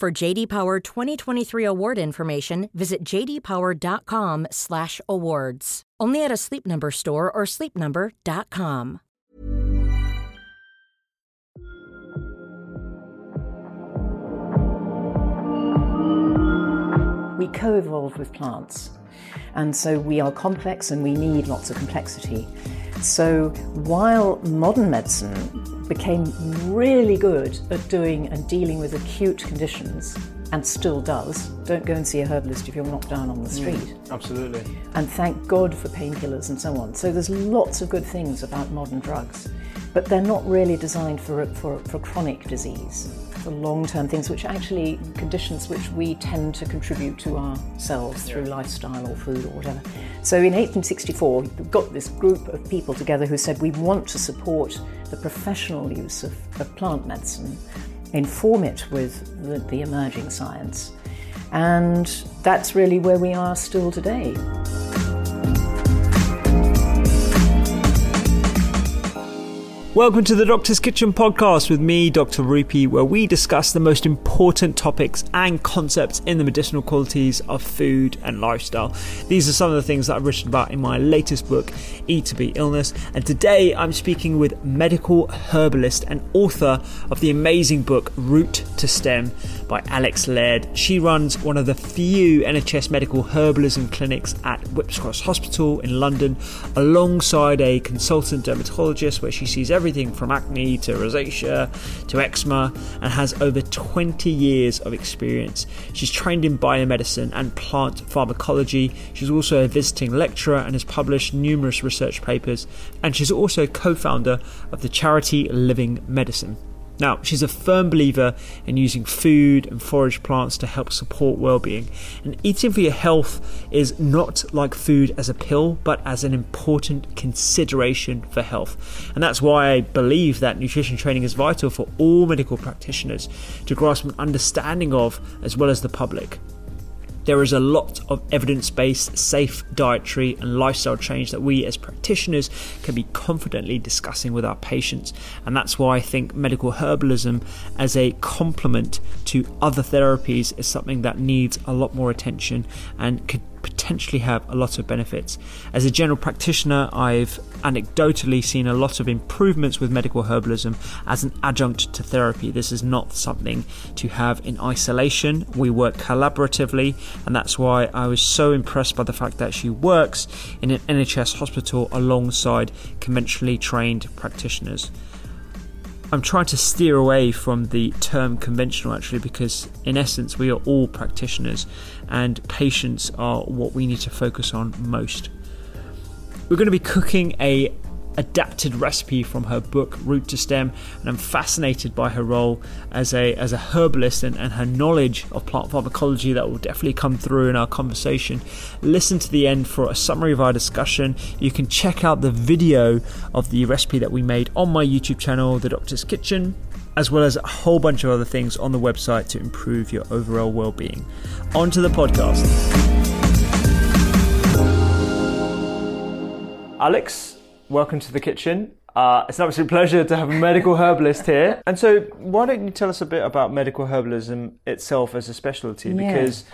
For JD Power 2023 award information, visit jdpower.com/awards. Only at a Sleep Number store or sleepnumber.com. We co evolve with plants. And so we are complex and we need lots of complexity. So while modern medicine became really good at doing and dealing with acute conditions, and still does, don't go and see a herbalist if you're knocked down on the street. Mm, absolutely. And thank God for painkillers and so on. So there's lots of good things about modern drugs, but they're not really designed for, for, for chronic disease for long-term things, which are actually conditions which we tend to contribute to ourselves through lifestyle or food or whatever. So in 1864, we got this group of people together who said we want to support the professional use of, of plant medicine, inform it with the, the emerging science. And that's really where we are still today. Welcome to the Doctor's Kitchen podcast with me, Dr. Rupy, where we discuss the most important topics and concepts in the medicinal qualities of food and lifestyle. These are some of the things that I've written about in my latest book, Eat to Beat Illness. And today I'm speaking with medical herbalist and author of the amazing book, Root to Stem by Alex Laird. She runs one of the few NHS medical herbalism clinics at Whipps Cross Hospital in London, alongside a consultant dermatologist where she sees from acne to rosacea to eczema and has over 20 years of experience. She's trained in biomedicine and plant pharmacology. She's also a visiting lecturer and has published numerous research papers. And she's also co founder of the charity Living Medicine. Now, she's a firm believer in using food and forage plants to help support well-being. And eating for your health is not like food as a pill, but as an important consideration for health. And that's why I believe that nutrition training is vital for all medical practitioners to grasp an understanding of as well as the public. There is a lot of evidence based, safe dietary and lifestyle change that we as practitioners can be confidently discussing with our patients. And that's why I think medical herbalism as a complement to other therapies is something that needs a lot more attention and could potentially have a lot of benefits. As a general practitioner, I've anecdotally seen a lot of improvements with medical herbalism as an adjunct to therapy. This is not something to have in isolation. We work collaboratively, and that's why I was so impressed by the fact that she works in an NHS hospital alongside conventionally trained practitioners. I'm trying to steer away from the term conventional actually because, in essence, we are all practitioners and patients are what we need to focus on most. We're going to be cooking a adapted recipe from her book Root to Stem, and I'm fascinated by her role as a as a herbalist and, and her knowledge of plant pharmacology that will definitely come through in our conversation. Listen to the end for a summary of our discussion. You can check out the video of the recipe that we made on my YouTube channel, The Doctor's Kitchen. As well as a whole bunch of other things on the website to improve your overall well being. On to the podcast. Alex, welcome to the kitchen. Uh, it's an absolute pleasure to have a medical herbalist here. And so, why don't you tell us a bit about medical herbalism itself as a specialty? Yeah. Because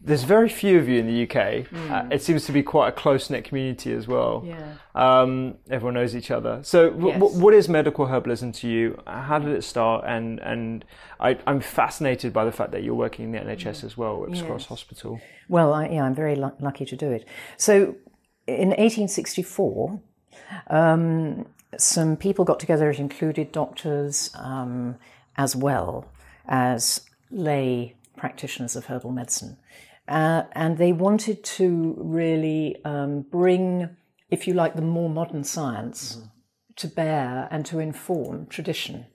there's very few of you in the UK. Uh, it seems to be quite a close knit community as well. Yeah. Um, everyone knows each other. So, w- Yes. w- what is medical herbalism to you? How did it start? And and I, I'm fascinated by the fact that you're working in the NHS as well, Whipps Cross Hospital. Well, I, yeah, I'm very lu- lucky to do it. So, in 1864, um, some people got together. It included doctors um, as well as lay practitioners of herbal medicine, uh, and they wanted to really um, bring, if you like, the more modern science to bear and to inform tradition.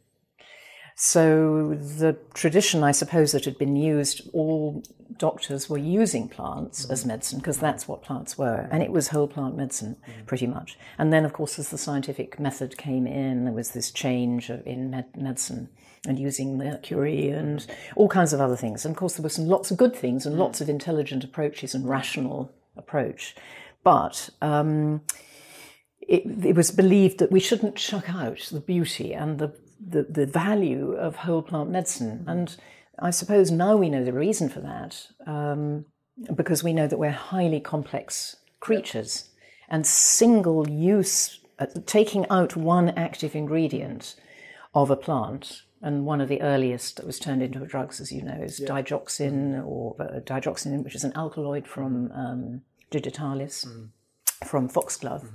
So the tradition, I suppose, that had been used, all doctors were using plants as mm. medicine because that's what plants were, and it was whole plant medicine mm. pretty much. And then, of course, as the scientific method came in, there was this change in med- medicine and using mercury and all kinds of other things. And of course, there were some lots of good things and mm. lots of intelligent approaches and rational approach, but. Um, it, it was believed that we shouldn't chuck out the beauty and the, the, the value of whole plant medicine. And I suppose now we know the reason for that um, because we know that we're highly complex creatures. And single use, uh, taking out one active ingredient of a plant. And one of the earliest that was turned into drugs, as you know, is digoxin, or uh, digoxin, which is an alkaloid from um, digitalis, from foxglove.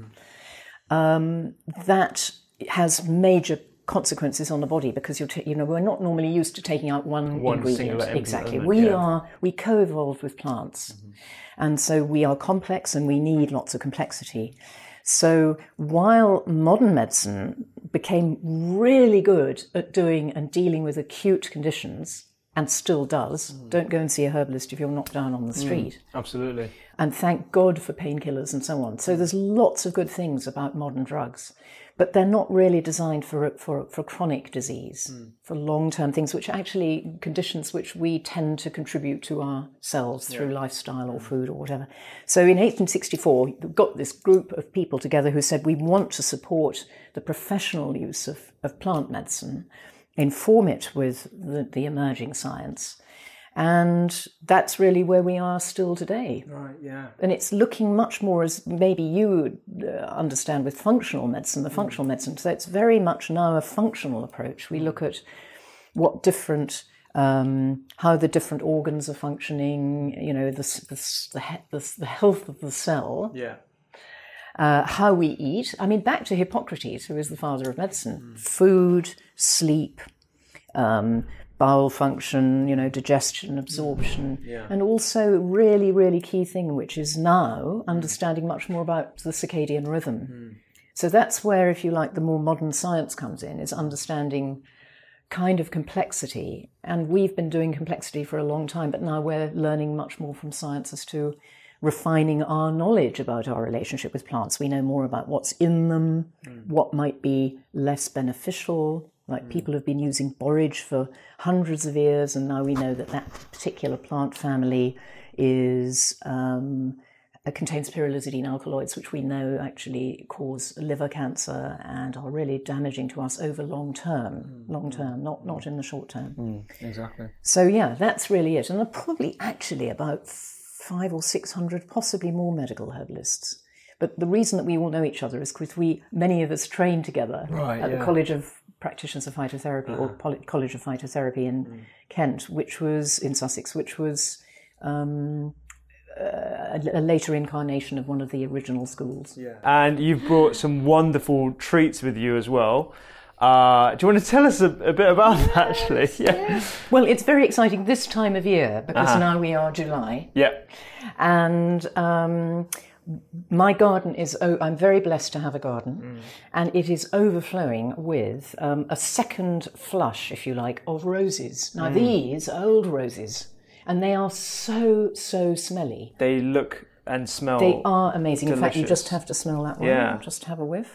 Um, that has major consequences on the body because you're, ta- you know, we're not normally used to taking out one, One ingredient. exactly. element, We yeah. are we co-evolved with plants, mm-hmm. and so we are complex and we need lots of complexity. So while modern medicine became really good at doing and dealing with acute conditions, and still does, mm. don't go and see a herbalist if you're knocked down on the mm. street Absolutely. and thank God for painkillers and so on. So mm. there's lots of good things about modern drugs, but they're not really designed for for, for chronic disease, hmm. for long term things, which are actually conditions which we tend to contribute to ourselves through lifestyle or hmm. food or whatever. So in 1864, we got this group of people together who said we want to support the professional use of, of plant medicine, inform it with the, the emerging science. And that's really where we are still today. Right. Yeah. And it's looking much more as maybe you would uh, understand with functional medicine, the functional medicine. So it's very much now a functional approach. We look at what different, um, how the different organs are functioning, you know, the, the, the, the, the health of the cell, Yeah. uh, how we eat. I mean, back to Hippocrates, who is the father of medicine food, sleep, um, bowel function, you know, digestion, absorption, mm-hmm. and also really, really key thing, which is now understanding much more about the circadian rhythm. Mm. So that's where, if you like, the more modern science comes in, is understanding kind of complexity. And we've been doing complexity for a long time, but now we're learning much more from science as to refining our knowledge about our relationship with plants. We know more about what's in them, mm. what might be less beneficial. Like hmm. people have been using borage for hundreds of years, and now we know that that particular plant family is um, uh, contains pyrrolizidine alkaloids, which we know actually cause liver cancer and are really damaging to us over long term. Hmm. Long hmm. term, not not in the short term. Exactly. So yeah, that's really it. And there are probably actually about five or six hundred, possibly more medical herbalists. But the reason that we all know each other is because we, many of us, trained together Right, at yeah. the College of Practitioners of Phytotherapy or Poly- College of Phytotherapy in Kent, which was in Sussex, which was um, a, a later incarnation of one of the original schools. Yeah. And you've brought some wonderful treats with you as well. Uh, do you want to tell us a, a bit about that, actually? Yeah. Well, it's very exciting this time of year because Uh-huh. now we are July. Yeah. and um, my garden is oh, i'm very blessed to have a garden mm. and it is overflowing with um, a second flush if you like of roses. Now mm. these are old roses and they are so so smelly. They look and smell. they are amazing. In fact you just have to smell that one. Yeah. just have a whiff.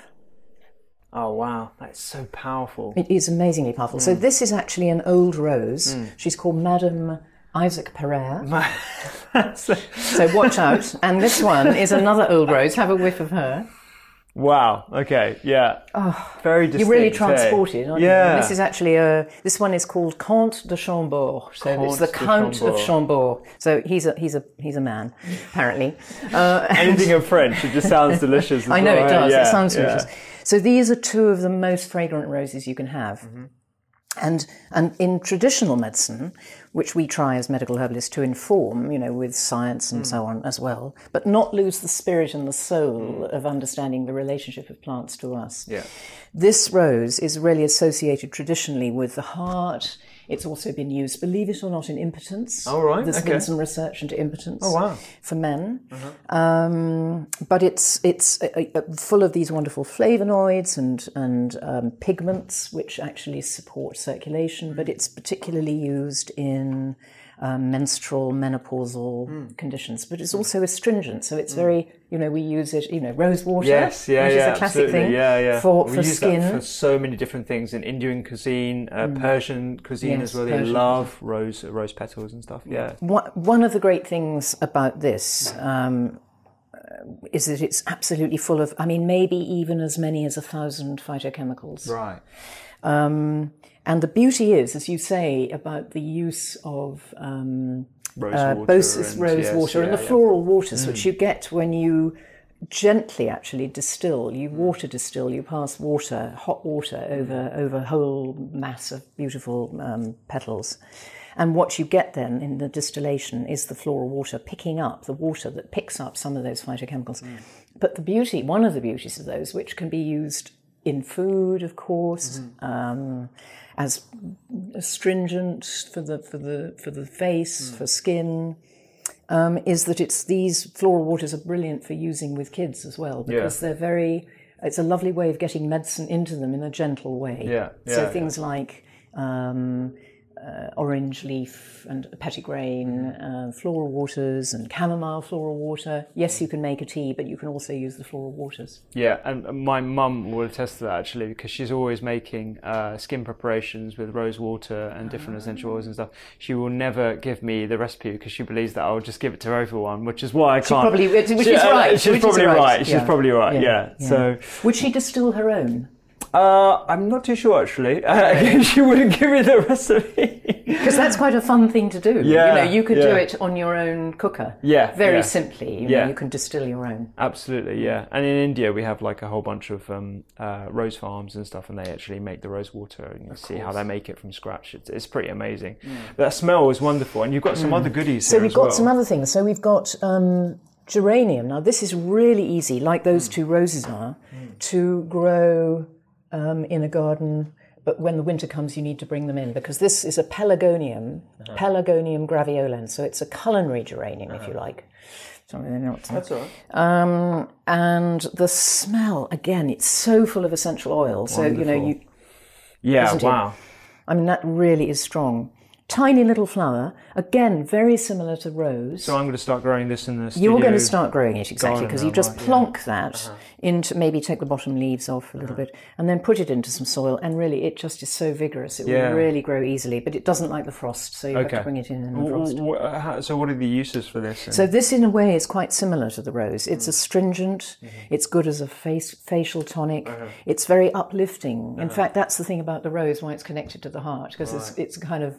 Oh wow, that's so powerful. it is amazingly powerful. So mm. this is actually an old rose. She's called madame isaac pereire So- so watch out and this one is another old rose have a whiff of her Wow. Okay. Yeah. Oh, Very distinct. You're really eh? transported, aren't you? yeah. And this is actually a. This one is called Comte de Chambord. So it's the Count of Chambord. Chambord. So he's a he's a he's a man, apparently. Uh, Anything in French, it just sounds delicious. I know well, it eh? does. Yeah, It sounds yeah. delicious. So these are two of the most fragrant roses you can have. Mm-hmm. And and in traditional medicine, which we try as medical herbalists to inform, you know, with science and Mm. so on as well, but not lose the spirit and the soul Mm. of understanding the relationship of plants to us. Yeah. This rose is really associated traditionally with the heart. It's also been used, believe it or not, in impotence. Oh, right. There's Okay. been some research into impotence Oh, wow. for men. Um, but it's it's uh, uh, full of these wonderful flavonoids and and um, pigments which actually support circulation. But it's particularly used in um, menstrual, menopausal conditions. But it's also astringent, so it's very you know we use it. You know, rose water, Yes, yeah, which yeah, is a classic absolutely. thing Yeah, yeah. for we for use skin. that for so many different things in Indian cuisine, uh, Persian cuisine Yes, as well. They Persian love rose rose petals and stuff. Yeah. One one of the great things about this um, uh, is that it's absolutely full of, I mean, maybe even as many as a thousand phytochemicals. Right. Um, and the beauty is, as you say, about the use of um, Rose uh, water. and- rose yes, water and the yeah. Mm. floral waters, which you get when you gently actually distill. You water distill. You pass water, hot water, over over a whole mass of beautiful um, petals. And what you get then in the distillation is the floral water picking up the water that picks up some of those phytochemicals. Mm. But the beauty, one of the beauties of those, which can be used in food, of course, Mm-hmm. um, as astringent for the for the for the face, for skin, um, is that it's these floral waters are brilliant for using with kids as well because they're very. It's a lovely way of getting medicine into them in a gentle way. Yeah, so yeah, things like um, orange leaf and petitgrain, uh, floral waters, and chamomile floral water. Yes, you can make a tea, but you can also use the floral waters. Yeah, and my mum will attest to that actually because she's always making uh, skin preparations with rose water and different essential oils and stuff. She will never give me the recipe because she believes that I'll just give it to everyone, which is why I can't. probably- which She- is uh, right, She's which probably right, right. She's yeah. probably right. Yeah, Yeah. yeah. So Would she distill her own? uh, I'm not too sure actually. she wouldn't give me the recipe. Because that's quite a fun thing to do. Yeah, you know, you could do it on your own cooker. Yeah, very yeah. simply. You Yeah. know, you can distill your own. Absolutely, yeah. And in India, we have like a whole bunch of um, uh, rose farms and stuff, and they actually make the rose water, and you see how they make it from scratch. It's, it's pretty amazing. That smell is wonderful, and you've got some other goodies So we've got well. some other things. So we've got um, geranium. Now this is really easy, like those two roses are, to grow um, in a garden. But when the winter comes, you need to bring them in because this is a pelargonium, Pelargonium graveolens. So it's a culinary geranium, if you like. Sorry, they're not. That's all right. Um, and the smell again, it's so full of essential oil. So you know, you Yeah, isn't it? wow. I mean that really is strong. Tiny little flower, again, very similar to rose. So I'm going to start growing this in the studio. You're going to start growing it exactly because you just right, yeah. plonk that into maybe take the bottom leaves off a little bit and then put it into some soil and really it just is so vigorous it Yeah. will really grow easily but it doesn't like the frost so you have to bring it in in the frost. So what are the uses for this? So this, in a way, is quite similar to the rose. It's Mm. astringent. Mm-hmm. It's good as a face facial tonic. Uh-huh. It's very uplifting. In fact, that's the thing about the rose, why it's connected to the heart, because it's it's kind of,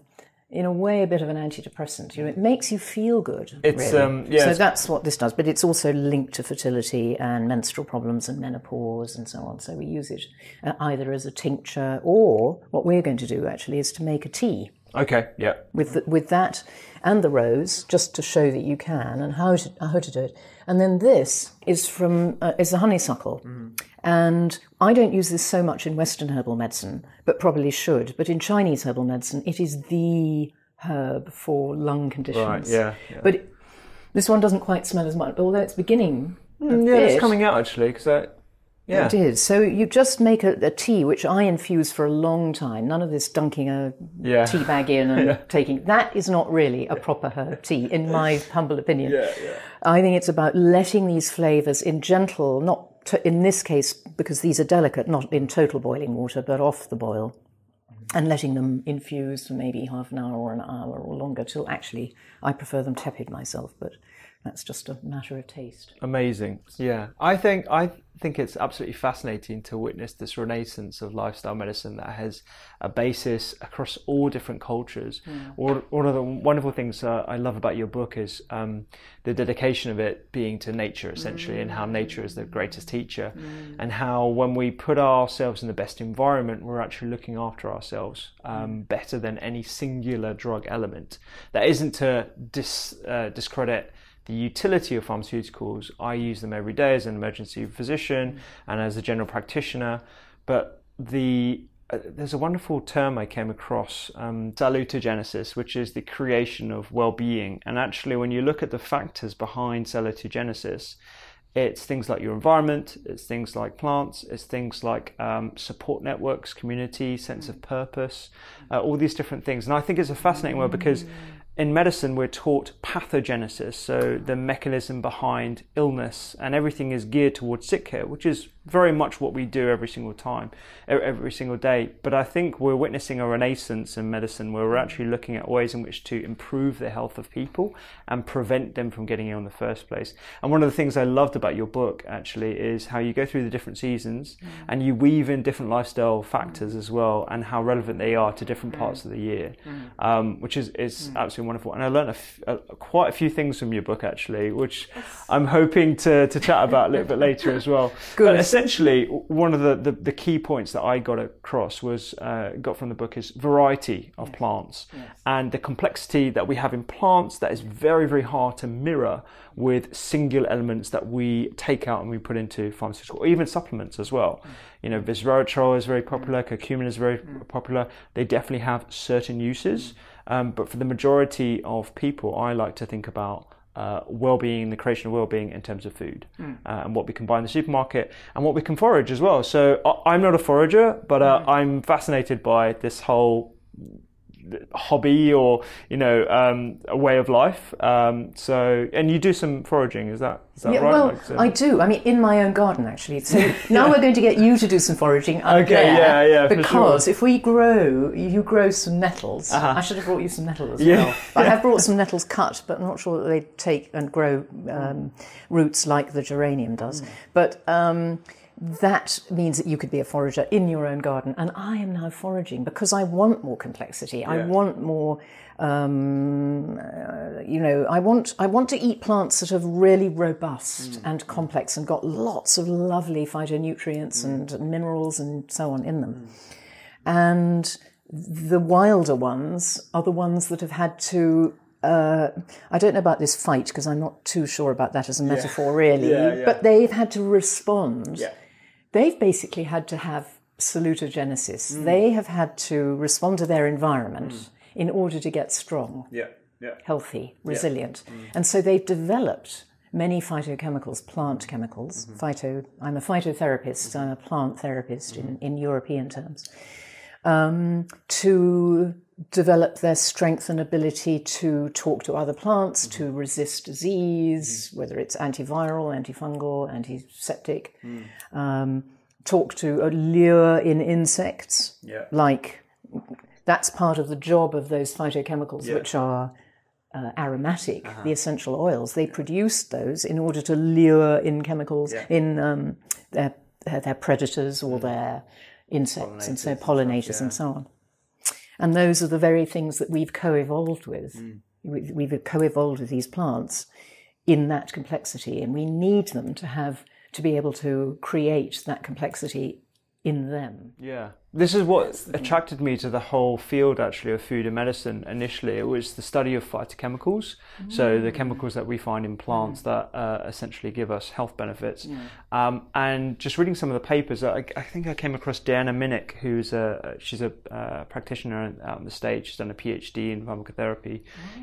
in a way, a bit of an antidepressant. You know, it makes you feel good. It's, really. um, yeah, So that's what this does. But it's also linked to fertility and menstrual problems and menopause and so on. So we use it uh, either as a tincture or what we're going to do actually is to make a tea okay, yeah. with the, with that and the rose, just to show that you can and how to how to do it. And then this is from uh, is a honeysuckle, and I don't use this so much in Western herbal medicine, but probably should. But in Chinese herbal medicine, it is the herb for lung conditions. Right, yeah, yeah. But it, this one doesn't quite smell as much, although it's beginning. a Mm, Yeah, it's coming out actually because. Yeah. It is. So you just make a, a tea, which I infuse for a long time. None of this dunking a Yeah. tea bag in and taking. That is not really a proper herb tea, in my humble opinion. I think it's about letting these flavours in gentle, not to, in this case because these are delicate, not in total boiling water, but off the boil, and letting them infuse for maybe half an hour or an hour or longer till actually I prefer them tepid myself, but That's just a matter of taste. Amazing. Yeah. I think I think it's absolutely fascinating to witness this renaissance of lifestyle medicine that has a basis across all different cultures. Mm. One of the wonderful things uh, I love about your book is um, the dedication of it being to nature, essentially, mm. and how nature is the greatest teacher, mm. and how when we put ourselves in the best environment, we're actually looking after ourselves um, better than any singular drug element. That isn't to dis, uh, discredit the utility of pharmaceuticals, I use them every day as an emergency physician and as a general practitioner. But the uh, there's a wonderful term I came across, um, salutogenesis, which is the creation of well-being. And actually, when you look at the factors behind salutogenesis, it's things like your environment, it's things like plants, it's things like um, support networks, community, sense of purpose, uh, all these different things. And I think it's a fascinating word because in medicine, we're taught pathogenesis, so the mechanism behind illness, and everything is geared towards sick care, which is very much what we do every single time, every single day. But I think we're witnessing a renaissance in medicine where we're actually looking at ways in which to improve the health of people and prevent them from getting ill in the first place. And one of the things I loved about your book actually is how you go through the different seasons mm. and you weave in different lifestyle factors as well and how relevant they are to different parts of the year, mm. um, which is, is absolutely wonderful. And I learned a f- a, quite a few things from your book actually, which I'm hoping to, to chat about a little bit later as well. Good essentially, one of the, the, the, key points that I got across was uh, got from the book is variety of yes. plants yes. and the complexity that we have in plants that is very very hard to mirror with singular elements that we take out and we put into pharmaceutical or even supplements as well. Mm. You know, resveratrol is very popular, mm. curcumin is very mm. popular. They definitely have certain uses, mm. um, but for the majority of people, I like to think about uh, well-being, the creation of well-being in terms of food, mm. uh, and what we can buy in the supermarket, and what we can forage as well. So I, am not a forager, but uh, mm. I'm fascinated by this whole hobby or you know um, a way of life. Um, so and you do some foraging, is that is that yeah, right? Well, like, so? I do. I mean, in my own garden actually. So now we're going to get you to do some foraging. okay, there, yeah, yeah. Because sure. if we grow, you grow some nettles. Uh-huh. I should have brought you some nettles as yeah. well. But I have brought some nettles cut, but I'm not sure that they take and grow um, roots like the geranium does. Mm. But um, that means that you could be a forager in your own garden. And I am now foraging because I want more complexity. Yeah. I want more, um, uh, you know, I want, I want to eat plants that are really robust mm. and complex and got lots of lovely phytonutrients mm. and minerals and so on in them. Mm. And the wilder ones are the ones that have had to uh, I don't know about this fight because I'm not too sure about that as a metaphor, yeah. really. Yeah, yeah. But they've had to respond they've basically had to have salutogenesis. Mm. They have had to respond to their environment mm. in order to get strong, yeah. Yeah. healthy, resilient. Yeah. Mm. And so they've developed many phytochemicals, plant chemicals. Mm-hmm. Phyto, I'm a phytotherapist, I'm a plant therapist in, mm-hmm. in European terms, um, to develop their strength and ability to talk to other plants, mm-hmm. to resist disease, mm-hmm. whether it's antiviral, antifungal, antiseptic, mm. um, talk to lure in insects, yeah. like that's part of the job of those phytochemicals, yeah. which are uh, aromatic, uh-huh. the essential oils. They yeah. produce those in order to lure in chemicals in um, their, their predators or mm. their insects and so pollinators and so on. And those are the very things that we've co evolved with. Mm. We've co evolved with these plants in that complexity, and we need them to have to be able to create that complexity in them. Yeah. This is what attracted me to the whole field actually of food and medicine initially. It was the study of phytochemicals. Mm. So the chemicals that we find in plants mm. that uh, essentially give us health benefits. Yeah. Um, and just reading some of the papers, I, I, think I came across Deanna Minich, who's a, she's a uh, practitioner out on the stage. She's done a PhD in pharmacotherapy,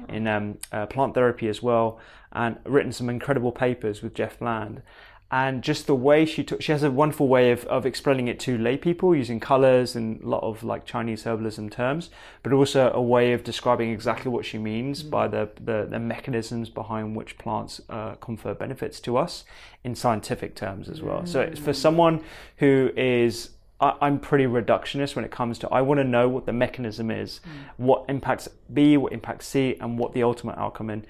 oh. in um, uh, plant therapy as well, and written some incredible papers with Jeff Bland and just the way she took she has a wonderful way of, of explaining it to lay people using colors and a lot of like chinese herbalism terms but also a way of describing exactly what she means mm-hmm. by the, the, the, mechanisms behind which plants uh, confer benefits to us in scientific terms as well mm-hmm. so for someone who is I'm pretty reductionist when it comes to I want to know what the mechanism is, mm. what impacts B, what impacts C, and what the ultimate outcome in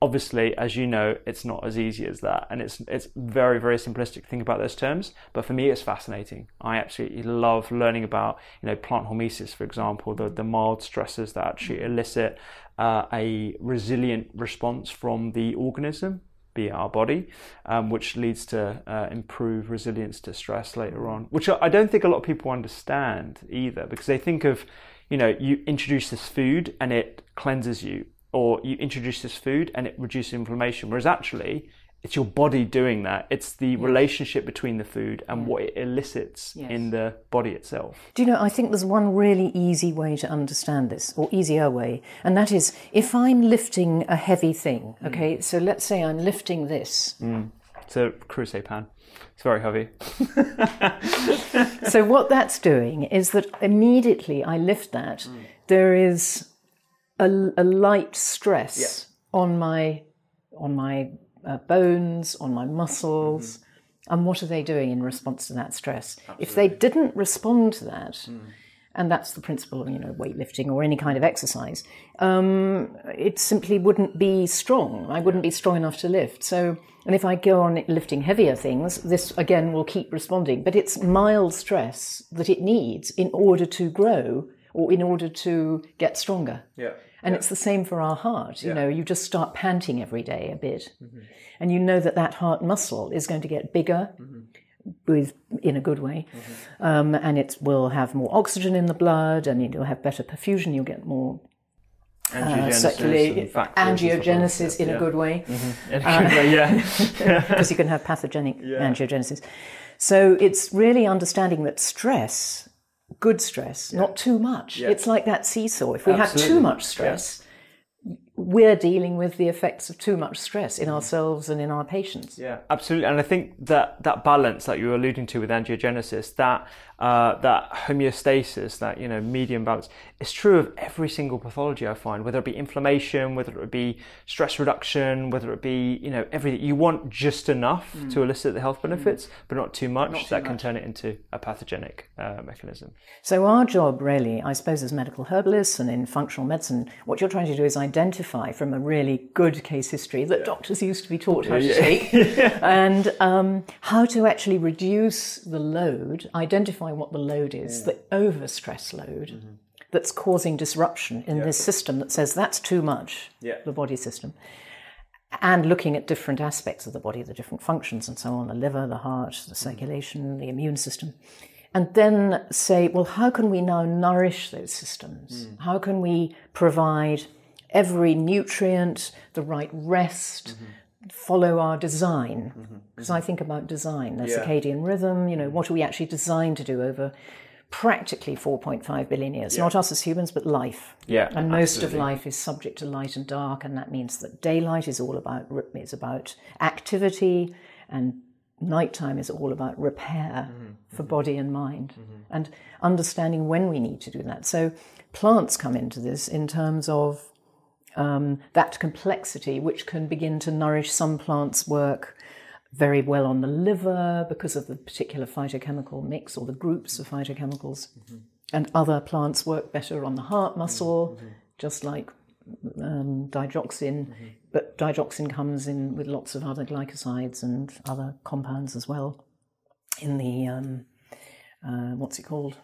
obviously, as you know, it's not as easy as that, and it's it's very very simplistic to think about those terms. But for me, it's fascinating. I absolutely love learning about you know plant hormesis, for example, the the mild stresses that actually elicit uh, a resilient response from the organism be it our body, um, which leads to uh, improved resilience to stress later on, which I don't think a lot of people understand either because they think of, you know, you introduce this food and it cleanses you, or you introduce this food and it reduces inflammation, whereas actually it's your body doing that. It's the relationship between the food and what it elicits Yes. in the body itself. Do you know, I think there's one really easy way to understand this, or easier way, and that is if I'm lifting a heavy thing, hmm. okay, so let's say I'm lifting this. Hmm. It's a Creuset pan. It's very heavy. So what that's doing is that immediately I lift that, hmm. there is a, a light stress on my on my uh, bones, on my muscles. And what are they doing in response to that stress? If they didn't respond to that, and that's the principle of you know weightlifting or any kind of exercise, um, it simply wouldn't be strong. I wouldn't be strong enough to lift. So, and if I go on lifting heavier things, this again will keep responding. But it's mild stress that it needs in order to grow or in order to get stronger. Yeah. And it's the same for our heart. You know, you just start panting every day a bit, mm-hmm. and you know that that heart muscle is going to get bigger, mm-hmm. with in a good way, mm-hmm. um, and it will have more oxygen in the blood, and it'll have better perfusion. You'll get more uh, Angiogenesis circulate and factors and stuff like angiogenesis in Yeah. a good way uh, In a good way, yeah. because you can have pathogenic angiogenesis. So it's really understanding that stress, good stress, not too much. It's like that seesaw. If we have too much stress, we're dealing with the effects of too much stress in mm. ourselves and in our patients. Yeah, absolutely. And I think that that balance that you were alluding to with angiogenesis, that uh, that homeostasis, that you know medium balance, is true of every single pathology I find. Whether it be inflammation, whether it be stress reduction, whether it be you know everything. You want just enough to elicit the health benefits, but not too much. that can turn it into a pathogenic uh, mechanism. So our job really, I suppose, as medical herbalists and in functional medicine, what you're trying to do is identify from a really good case history that doctors used to be taught how to take, and um, how to actually reduce the load, identify what the load is, mm. the overstress load. Mm-hmm. That's causing disruption in this system that says that's too much, Yeah. the body system. And looking at different aspects of the body, the different functions and so on the liver, the heart, the mm-hmm. circulation, the immune system and then say, well, how can we now nourish those systems? Mm. How can we provide every nutrient, the right rest, mm-hmm. Follow our design? Mm-hmm. Because I think about design, the circadian rhythm, you know, what are we actually designed to do over practically 4.5 billion years? Not us as humans, but life. Yeah, And most absolutely. of life is subject to light and dark, and that means that daylight is all about is about activity, and nighttime is all about repair mm-hmm. for mm-hmm. body and mind, and understanding when we need to do that. So plants come into this in terms of um, that complexity, which can begin to nourish some plants' work very well on the liver because of the particular phytochemical mix or the groups of phytochemicals. And other plants work better on the heart muscle, just like um, digoxin. But digoxin comes in with lots of other glycosides and other compounds as well in the, um, uh, what's it called?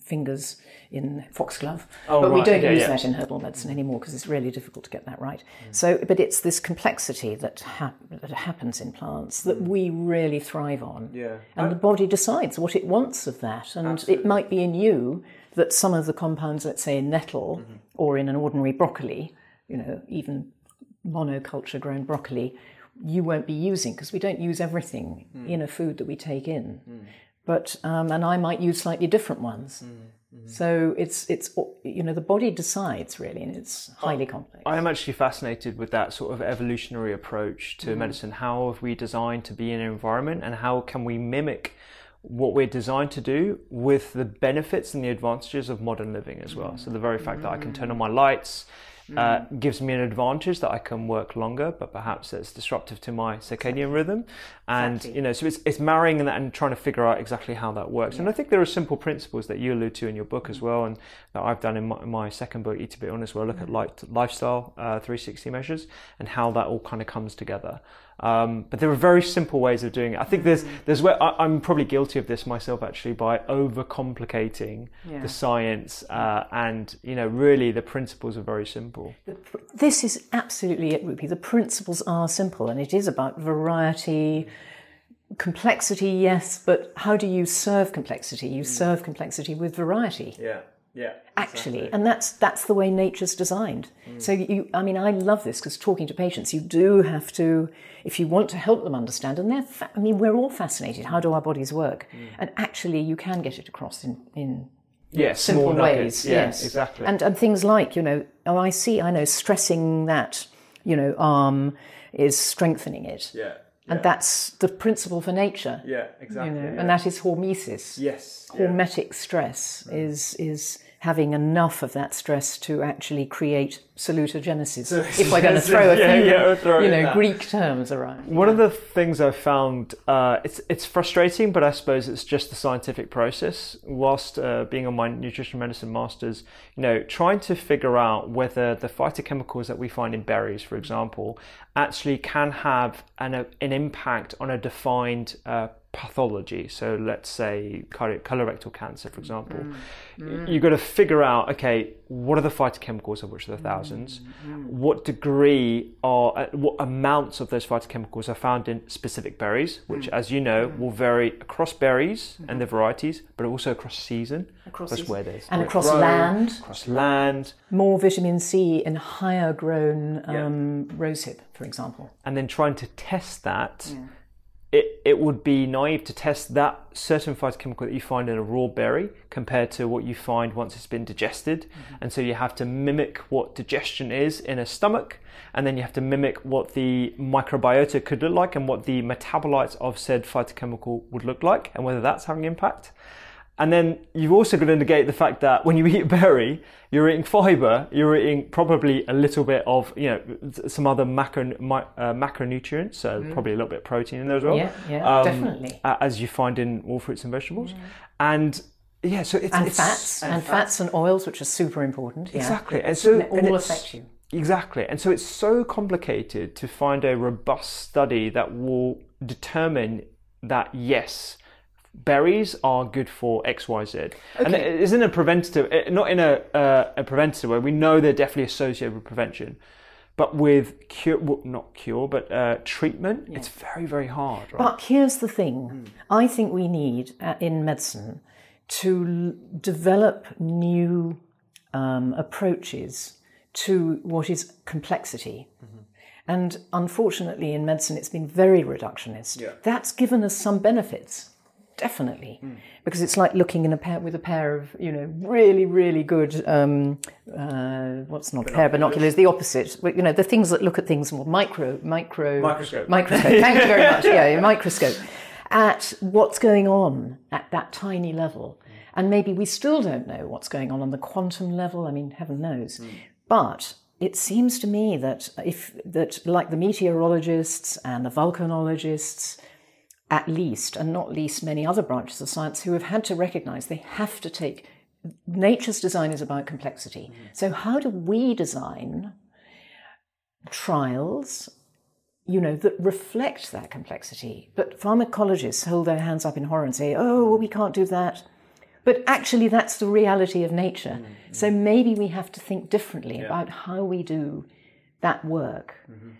Fingers in foxglove. Oh, but we don't okay, use yeah. that in herbal medicine anymore because it's really difficult to get that right. Mm. So, but it's this complexity that, hap- that happens in plants that mm. we really thrive on. Yeah. And the body decides what it wants of that. And it might be in you that some of the compounds, let's say in nettle mm-hmm. or in an ordinary broccoli, you know, even monoculture grown broccoli, you won't be using because we don't use everything mm. in a food that we take in. But um, and I might use slightly different ones. So it's it's you know the body decides really, and it's highly complex. I am actually fascinated with that sort of evolutionary approach to Mm-hmm. medicine. How have we designed to be in an environment, and how can we mimic what we're designed to do with the benefits and the advantages of modern living as well? So the very fact that I can turn on my lights uh, gives me an advantage that I can work longer, but perhaps it's disruptive to my circadian rhythm. And Exactly. you know, so it's it's marrying that and trying to figure out exactly how that works. And I think there are simple principles that you allude to in your book as well, and that I've done in my, my second book, Eat to Beat Illness, where I look at light, lifestyle uh, 360 measures and how that all kind of comes together. Um, but there are very simple ways of doing it. I think there's there's where I, I'm probably guilty of this myself actually by overcomplicating Yeah. the science, uh, and you know, really the principles are very simple. This is absolutely it, Rupy. The principles are simple, and it is about variety, complexity, yes, but how do you serve complexity? You serve complexity with variety. Yeah, yeah. actually and that's that's the way nature's designed. Mm. So you i mean i love this because talking to patients you do have to if you want to help them understand and they're fa- i mean we're all fascinated. How do our bodies work? Mm. And actually you can get it across in in Yeah, simple ways Yeah, yes. exactly. and and things like you know oh i see i know stressing that you know arm is strengthening it. Yeah, and that's the principle for nature. Yeah, you exactly. know and that is hormesis. Yes, hormetic stress mm. is is having enough of that stress to actually create salutogenesis. if we're going to throw a few, Yeah, yeah, throw you know, that. Greek terms around. One of the things I've found, uh, it's it's frustrating, but I suppose it's just the scientific process. Whilst uh, being on my nutrition medicine masters, you know, trying to figure out whether the phytochemicals that we find in berries, for example, actually can have an an impact on a defined uh, pathology. So let's say colorectal cancer, for example. Mm, mm. You've got to figure out, okay, what are the phytochemicals, of which there are mm, thousands? What degree or uh, what amounts of those phytochemicals are found in specific berries, which, as you know, will vary across berries and their mm-hmm. varieties, but also across season, across, season. where there's And across grows, land. across land, More vitamin C in higher grown um, rosehip, for example. and then trying to test that. It, it would be naive to test that certain phytochemical that you find in a raw berry compared to what you find once it's been digested. Mm-hmm. And so you have to mimic what digestion is in a stomach, and then you have to mimic what the microbiota could look like and what the metabolites of said phytochemical would look like, and whether that's having impact. And then you've also got to negate the fact that when you eat a berry, you're eating fiber, you're eating probably a little bit of, you know, some other macro, uh, macronutrients, so probably a little bit of protein in there as well. Mm. Yeah, yeah, Um, definitely. As you find in all fruits and vegetables. And yeah, so it's. And it's- fats, and, fats and oils, which are super important. Yeah. Exactly. And so They all and it's- affect you. Exactly. And so it's so complicated to find a robust study that will determine that yes, berries are good for X, Y, Z. And it isn't a preventative, eh, not in a, uh, a preventative way. We know they're definitely associated with prevention. But with cure, well, not cure, but uh, treatment, it's very, very hard, right? But here's the thing I think we need uh, in medicine to l- develop new um, approaches to what is complexity. And unfortunately, in medicine, it's been very reductionist. That's given us some benefits, definitely, because it's like looking in a pair with a pair of, you know, really, really good. Um, uh, what's not a pair of binoculars? The opposite. But, You know, the things that look at things more micro, micro, Microscope. microscope. Thank you very much. Yeah, microscope at what's going on at that tiny level. And maybe we still don't know what's going on on the quantum level. I mean, heaven knows. But it seems to me that if that like the meteorologists and the volcanologists at least and not least many other branches of science who have had to recognize they have to take nature's design is about complexity. Mm. So how do we design trials you know, that reflect that complexity. But pharmacologists hold their hands up in horror and say, oh, well, we can't do that. But actually, that's the reality of nature. Mm-hmm. So maybe we have to think differently about how we do that work mm-hmm.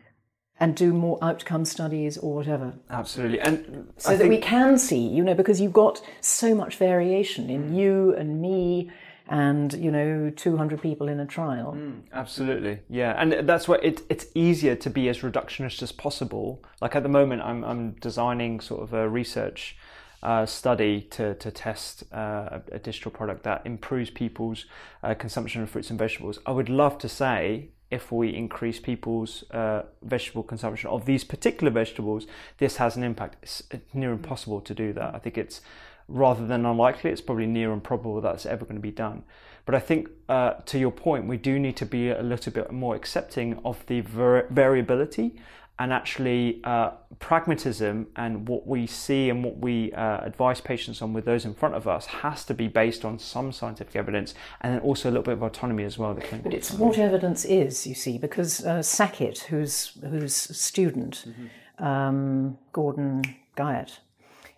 And do more outcome studies or whatever. Absolutely. And So I that we can see, you know, because you've got so much variation in you and me and, you know, 200 people in a trial. Absolutely, yeah, and that's why it, it's easier to be as reductionist as possible. Like at the moment, I'm I'm designing sort of a research uh, study to to test uh, a, a digital product that improves people's uh, consumption of fruits and vegetables. I would love to say if we increase people's uh, vegetable consumption of these particular vegetables, this has an impact. It's, it's near impossible to do that. I think it's rather than unlikely. It's probably near improbable that's ever going to be done. But I think, uh, to your point, we do need to be a little bit more accepting of the var- variability and actually uh, pragmatism and what we see and what we uh, advise patients on with those in front of us has to be based on some scientific evidence and then also a little bit of autonomy as well. but it's autonomy. what evidence is, you see, because uh, Sackett, who's whose student, mm-hmm. um, Gordon Guyatt,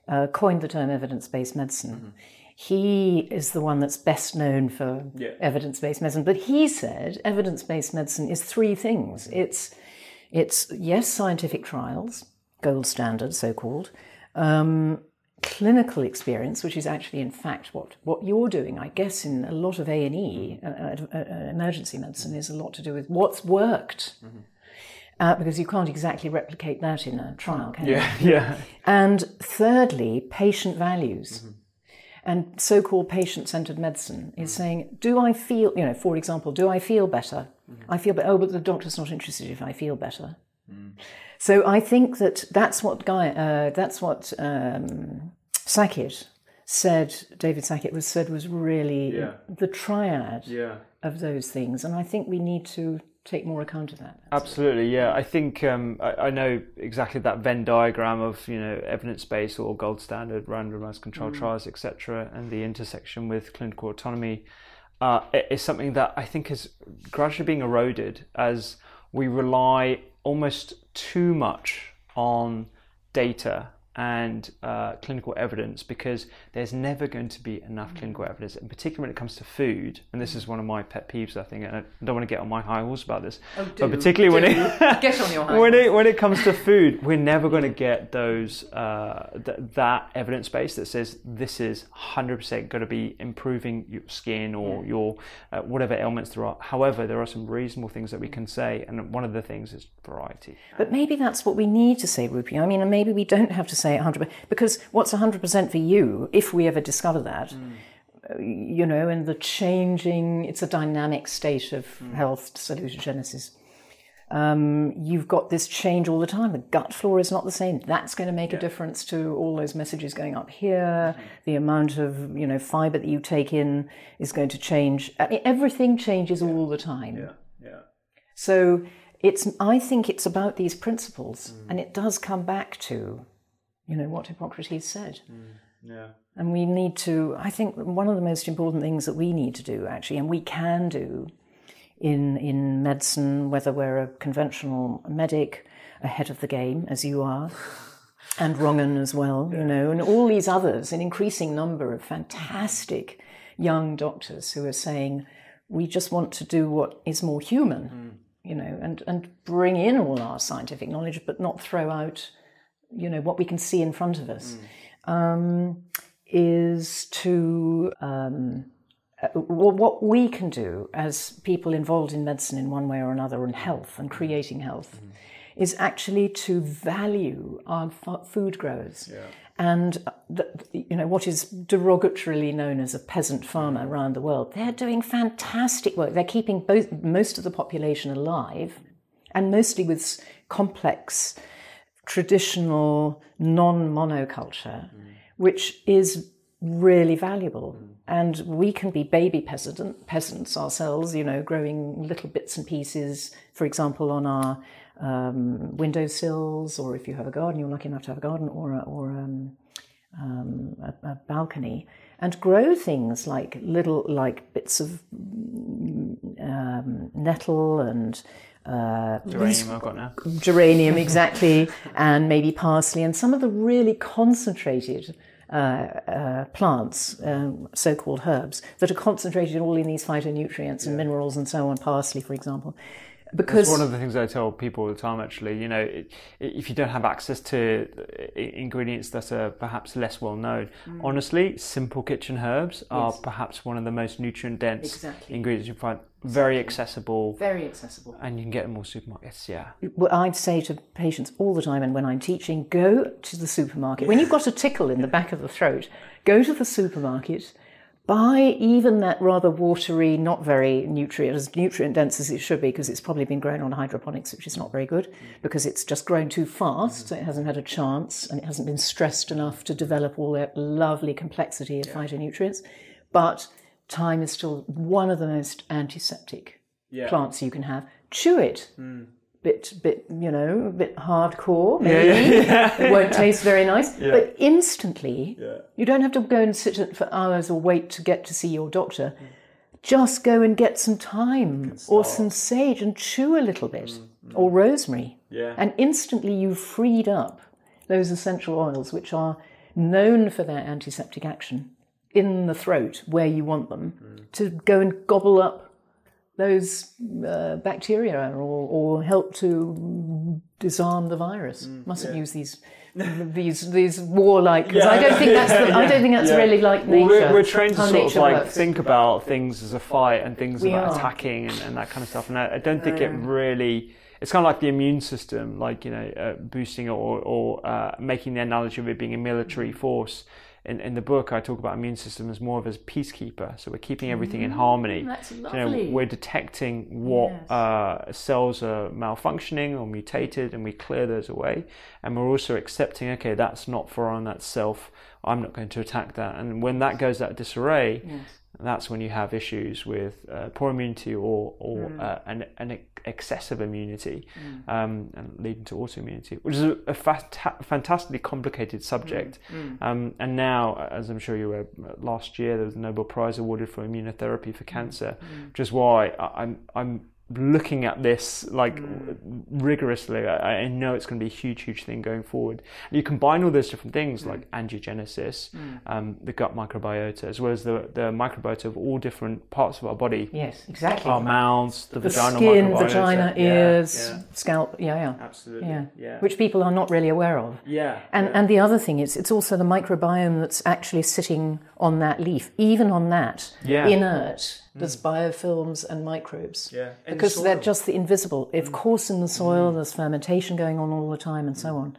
uh, coined the term evidence-based medicine. Mm-hmm. He is the one that's best known for yeah. evidence-based medicine, but he said evidence-based medicine is three things. Mm-hmm. It's it's, yes, scientific trials, gold standard, so called, um, clinical experience, which is actually, in fact, what, what you're doing, I guess, in a lot of A&E, uh, uh, uh, emergency medicine, is a lot to do with what's worked. Mm-hmm. Uh, because you can't exactly replicate that in a trial, can yeah, you? Yeah. And thirdly, patient values. Mm-hmm. And so called patient centered medicine is mm-hmm. saying, do I feel, you know, for example, do I feel better? Mm-hmm. I feel better. Oh, but the doctor's not interested if I feel better. Mm. So I think that that's what Guy, uh, that's what um, Sackett said. David Sackett was said was really yeah. the triad yeah. of those things, and I think we need to take more account of that. Absolutely, yeah. I think um, I, I, know exactly that Venn diagram of you know evidence based or gold standard randomized controlled mm. trials, etc., and the intersection with clinical autonomy uh, is something that I think is gradually being eroded as we rely almost too much on data and uh, clinical evidence because there's never going to be enough mm. clinical evidence, and particularly when it comes to food. And this is one of my pet peeves, I think. And I don't want to get on my high horse about this, oh, do, but particularly when it get on your high when it when it comes to food, we're never going to get those uh, th- that evidence base that says this is 100% going to be improving your skin or yeah. your uh, whatever ailments there are. However, there are some reasonable things that we can say, and one of the things is variety. But maybe that's what we need to say, Rupy. I mean, maybe we don't have to say say 100%, because what's 100% for you, if we ever discover that, mm. you know, and the changing, it's a dynamic state of mm. health salutogenesis. Um, you've got this change all the time. The gut flora is not the same. That's going to make yeah. a difference to all those messages going up here. Mm-hmm. The amount of you know fiber that you take in is going to change. I mean, everything changes yeah. all the time. Yeah, yeah. So it's. I think it's about these principles, mm. and it does come back to you know, what Hippocrates said. Mm, yeah. And we need to, I think one of the most important things that we need to do actually, and we can do in, in medicine, whether we're a conventional medic, ahead of the game, as you are, and Rangan as well, you know, and all these others, an increasing number of fantastic young doctors who are saying, we just want to do what is more human, mm. you know, and, and bring in all our scientific knowledge, but not throw out you know, what we can see in front of us, mm. um, is to um, uh, what we can do as people involved in medicine in one way or another, and health and creating health, mm. is actually to value our food growers. Yeah. And uh, the, you know what is derogatorily known as a peasant farmer mm. around the world, they're doing fantastic work. They're keeping both most of the population alive, and mostly with complex traditional non monoculture, mm. which is really valuable. Mm. And we can be baby peasant, peasants ourselves, you know, growing little bits and pieces, for example, on our um, windowsills, or if you have a garden, you're lucky enough to have a garden, or, a, or um, um, a, a, balcony, and grow things like little, like bits of um, nettle and uh, geranium I've got now. Geranium, exactly, and maybe parsley, and some of the really concentrated uh, uh, plants, um, so-called herbs, that are concentrated all in these phytonutrients and minerals and so on. Parsley, for example, because That's one of the things I tell people all the time. Actually, you know, it, if you don't have access to ingredients that are perhaps less well known, mm. honestly, simple kitchen herbs are perhaps one of the most nutrient dense exactly. ingredients you find. Very accessible. Very accessible. And you can get them all supermarkets. Yeah. Well, I'd say to patients all the time, and when I'm teaching, go to the supermarket. When you've got a tickle in the back of the throat, go to the supermarket buy even that rather watery, not very nutrient, as nutrient dense as it should be, because it's probably been grown on hydroponics, which is not very good, mm. because it's just grown too fast, mm. so it hasn't had a chance, and it hasn't been stressed enough to develop all that lovely complexity of phytonutrients. But thyme is still one of the most antiseptic plants you can have. Chew it. Bit, bit, you know, a bit hardcore. Maybe. it won't taste very nice, but instantly, you don't have to go and sit for hours or wait to get to see your doctor. Just go and get some thyme or some sage and chew a little bit, or rosemary, Yeah. and instantly you've freed up those essential oils which are known for their antiseptic action in the throat where you want them to go and gobble up those uh, bacteria or, or help to disarm the virus. Mustn't use these these these warlike. 'cause I don't think that's the, I don't think that's really like Well, nature. we're, we're trained to sort of like works. think about things as a fight and things We about are. attacking and, and that kind of stuff. And I, I don't think it really. It's kind of like the immune system, like you know, uh, boosting it or, or uh, making the analogy of it being a military force. In, in the book, I talk about immune system as more of as peacekeeper. So we're keeping everything in harmony. Mm, that's So, you lovely. know, we're detecting what Yes. uh, cells are malfunctioning or mutated, and we clear those away. And we're also accepting, okay, that's not foreign, that's self. I'm not going to attack that. And when that goes out of disarray, that's when you have issues with uh, poor immunity or, or Mm. uh, an, an excessive immunity, um, and leading to autoimmunity, which is a, a fanta- fantastically complicated subject. Mm. Um, and now, as I'm sure you were, last year there was a Nobel Prize awarded for immunotherapy for cancer, which is why I, I'm I'm looking at this like rigorously. I, I know it's going to be a huge, huge thing going forward. And you combine all those different things like angiogenesis, um, the gut microbiota, as well as the, the microbiota of all different parts of our body. Yes, exactly. Our mouths, the, the vaginal skin, microbiota. vagina, Yeah, ears, yeah, scalp. Yeah, yeah. absolutely. Yeah. Yeah. Which people are not really aware of. yeah. And, and the other thing is, it's also the microbiome that's actually sitting on that leaf. Even on that, Yeah. Mm. inert, Mm. there's biofilms and microbes. Yeah. In the Because they're. Mm. just the invisible. Of mm. course, in the soil, mm. there's fermentation going on all the time and so on.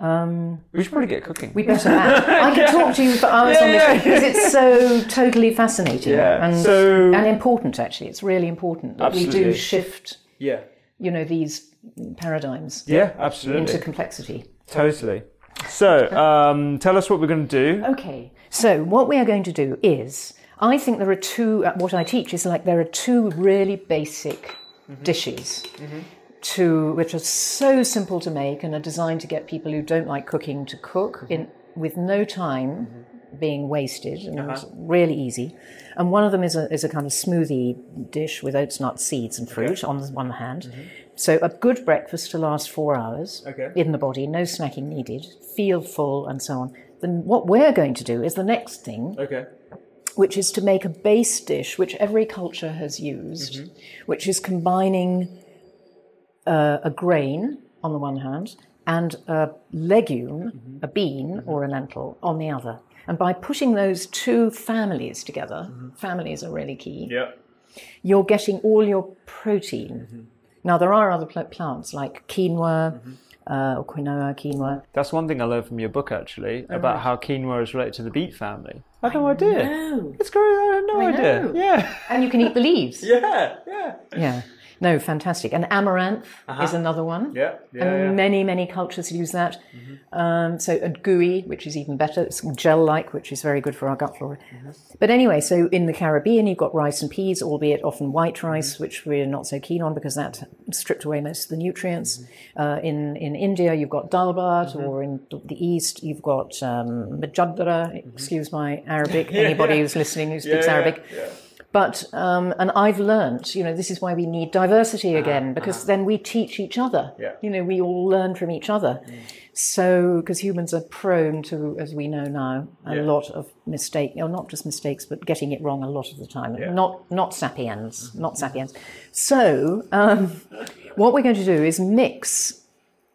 Um, we should probably get cooking. We better have. I could talk to you for hours on this because it's so totally fascinating Yeah. and, So- and important, actually. It's really important that we do shift, yeah. you know, these paradigms Yeah, absolutely. into complexity. Totally. So, um, tell us what we're going to do. Okay, so what we are going to do is, I think there are two, uh, what I teach is like there are two really basic mm-hmm. dishes mm-hmm. to, which are so simple to make and are designed to get people who don't like cooking to cook mm-hmm. in, with no time being wasted and it's uh-huh. really easy. And one of them is a, is a kind of smoothie dish with oats, nuts, seeds, and fruit on the one hand. So a good breakfast to last four hours Okay. in the body, no snacking needed, feel full, and so on. Then what we're going to do is the next thing, Okay. Which is to make a base dish which every culture has used, mm-hmm. which is combining uh, a grain on the one hand and a legume, mm-hmm. a bean mm-hmm. or a lentil on the other. And by putting those two families together, families are really key, Yeah. you're getting all your protein. Now, there are other pl- plants like quinoa, uh, or quinoa, quinoa. That's one thing I learned from your book, actually, about uh-huh. how quinoa is related to the beet family. I had no idea. know. It's great. I had no I idea. know. Yeah. And you can eat the leaves. Yeah. Yeah. Yeah. No, fantastic. And amaranth uh-huh. is another one. Yeah. Yeah. and yeah. many, many cultures use that. Mm-hmm. Um, so, and gooey, which is even better. It's gel-like, which is very good for our gut flora. Mm-hmm. But anyway, so in the Caribbean, you've got rice and peas, albeit often white mm-hmm. rice, which we're not so keen on because that stripped away most of the nutrients. Uh, in in India, you've got dal bhat, or in the east, you've got um, majadra. Excuse my Arabic. Anybody who's listening who speaks yeah, Arabic. But um, and I've learnt, you know, this is why we need diversity again because then we teach each other. Yeah. You know, we all learn from each other. So because humans are prone to, as we know now, a Yeah. lot of mistake, or not just mistakes, but getting it wrong a lot of the time. Yeah. Not not sapiens, not sapiens. So um, what we're going to do is mix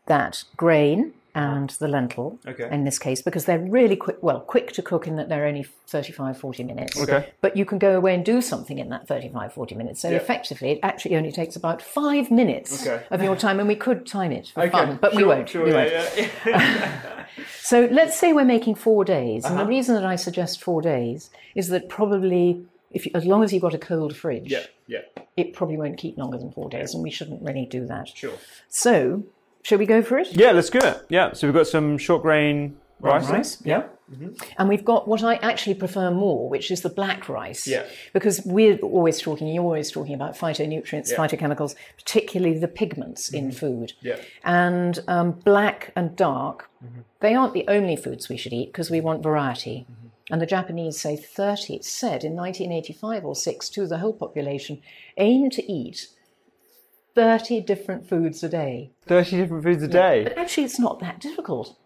that grain and the lentil Okay. in this case because they're really quick well quick to cook in that they're only 35 40 minutes Okay. but you can go away and do something in that 35 40 minutes so Yeah. effectively it actually only takes about five minutes Okay. of your time and we could time it for fun but we won't sure, we won't yeah. so let's say we're making four days, Uh-huh. and the reason that I suggest four days is that probably, if you, as long as you've got a cold fridge, yeah, yeah, it probably won't keep longer than four days, and we shouldn't really do that. sure. So, shall we go for it? Yeah, let's do it. Yeah, so we've got some short grain rice. Eh? Rice, yeah. Mm-hmm. And we've got what I actually prefer more, which is the black rice. Yeah. Because we're always talking, you're always talking about phytonutrients, phytochemicals, particularly the pigments in mm-hmm. food. Yeah. And um, black and dark, mm-hmm. they aren't the only foods we should eat because we want variety. And the Japanese say 30, it said in 1985 or 6 to the whole population, aim to eat 30 different foods a day. 30 different foods a day. But actually, it's not that difficult.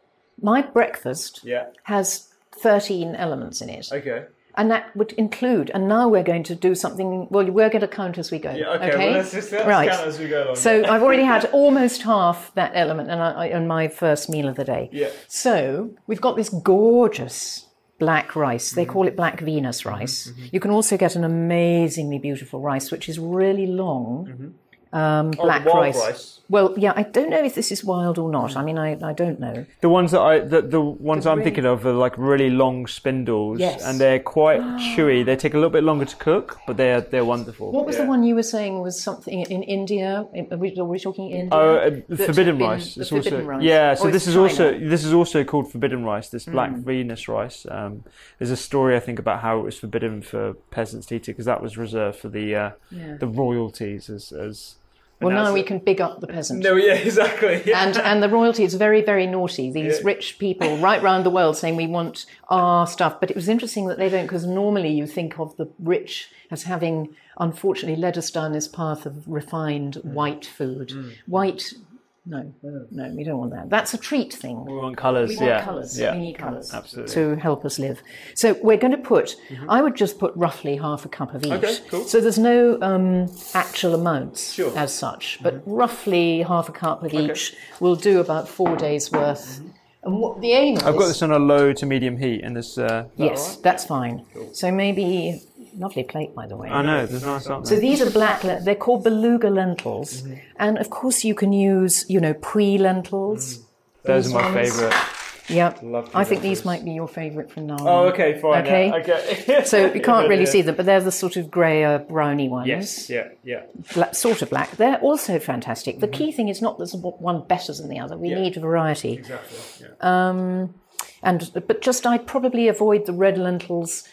My breakfast Yeah. has 13 elements in it. Okay. And that would include, and now we're going to do something, well, we're going to count as we go. Yeah, okay, well, let's just- let's right. count as we go along. So I've already had almost half that element in, in my first meal of the day. Yeah. So we've got this gorgeous black rice. Mm-hmm. They call it black Venus rice. Mm-hmm, mm-hmm. You can also get an amazingly beautiful rice, which is really long. Mm-hmm. Um, black. Oh, wild rice. rice. Well, yeah, I don't know if this is wild or not. I mean, I, I don't know. The ones that I, the, the ones I'm really- thinking of are like really long spindles, Yes. and they're quite chewy. They take a little bit longer to cook, but they're they're wonderful. What was the one you were saying was something in India? In- Are we, are we talking India? Oh, uh, forbidden rice. the It's forbidden also rice. yeah. So Or this is also China. Hmm. this is also called forbidden rice. This black Venus rice. Um, there's a story I think about how it was forbidden for peasants to eat it because that was reserved for the uh, Yeah. the royalties as as. Well, now we can big up the peasant. No, yeah, exactly. Yeah. And and the royalty is very very naughty. These Yeah. rich people right round the world saying we want our stuff. But it was interesting that they don't, because normally you think of the rich as having unfortunately led us down this path of refined Mm. white food. White, no, no, we don't want that. That's a treat thing. we want colours. We want yeah. colours. Yeah. We need colours Absolutely. to help us live. So we're going to put. I would just put roughly half a cup of each. Okay, cool. So there's no um, actual amounts Sure. Mm-hmm. as such, but roughly half a cup of each will do about four days worth. And what the aim is I've is, got this on a low to medium heat, and this. Uh, is that Yes, all that's fine. So maybe lovely plate, by the way. I know. There's nice, aren't So there? these are black. le- They're called beluga lentils, Mm-hmm. and of course you can use, you know, Puy lentils. Those are my favourite. Yep. Love I think these might be your favourite from now on. Oh, okay, fine. Okay. Yeah, okay. So you can't really Yeah. see them, but they're the sort of greyer, browny ones. Yes. Yeah. Yeah. Bla- sort of black. They're also fantastic. The key thing is not there's one better than the other. We Mm-hmm. Yeah. need variety. Exactly. Yeah. Um, and but just I'd probably avoid the red lentils.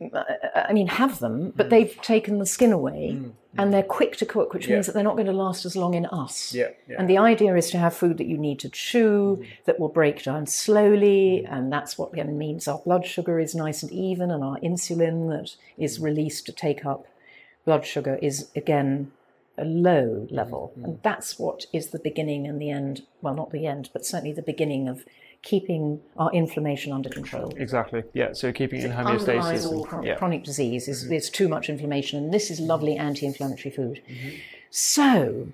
I mean, have them, but mm. they've taken the skin away, mm. and they're quick to cook, which Mm. Yeah. means that they're not going to last as long in us. Yeah, yeah. And the idea is to have food that you need to chew, mm. that will break down slowly, and that's what means our blood sugar is nice and even, and our insulin that is released to take up blood sugar is again a low level. And that's what is the beginning and the end, well, not the end, but certainly the beginning of keeping our inflammation under control. Exactly. Yeah. So keeping it in homeostasis. all and- chron- yeah. chronic disease is there's too much inflammation, and this is lovely anti-inflammatory food. Mm-hmm. So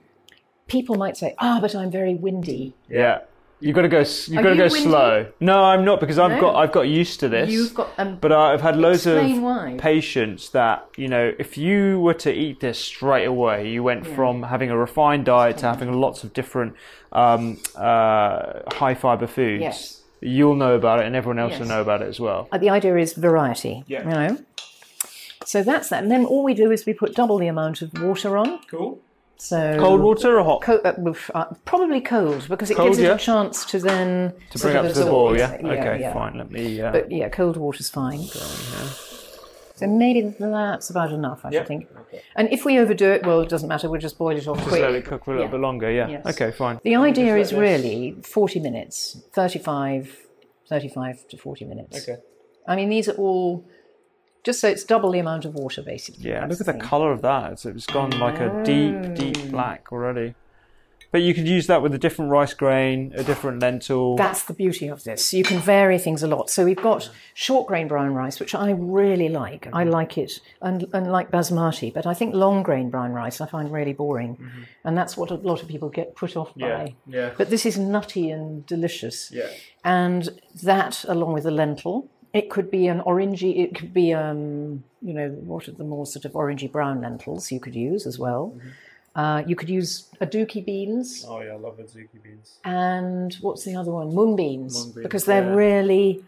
people might say, "Ah, but I'm very windy." Yeah. You've got to go. You've Are got to you go windy? slow. No, I'm not because I've No? got I've got used to this. You've got, um, but I've had loads explain of why. patients that you know, if you were to eat this straight away, you went from having a refined diet to having lots of different um, uh, high fiber foods. Yes. You'll know about it, and everyone else will Yes. know about it as well. Uh, The idea is variety. Yeah. You know. So that's that, and then all we do is we put double the amount of water on. Cool. So Cold water or hot? Co- uh, uh, probably cold because it Cold, gives it yeah. a chance to then to bring up to the boil, yeah? Yeah, okay, yeah. fine. Let me. Uh, But yeah, cold water's fine. So maybe that's about enough, I should think. And if we overdo it, well, it doesn't matter. We'll just boil it off just quick. let it cook for a little Yeah. bit longer, yeah. Yes. Okay, fine. The idea is this- really 40 minutes, 35, 35 to 40 minutes. Okay. I mean, these are all just so it's double the amount of water, basically. Yeah, look at the thing. colour of that. It's, it's gone like a deep, deep black already. But you could use that with a different rice grain, a different lentil. That's the beauty of this. You can vary things a lot. So we've got short grain brown rice, which I really like. I Mm-hmm. like it, and, and like basmati. But I think long grain brown rice I find really boring, and that's what a lot of people get put off Mm-hmm. Yeah, by. yeah. But this is nutty and delicious. Yeah. And that, along with the lentil, it could be an orangey. It could be, um, you know, what are the more sort of orangey brown lentils you could use as well. Uh, you could use aduki beans oh yeah, I love azuki beans. and what's the other one? Mung beans, Mung beans, because they're yeah. really.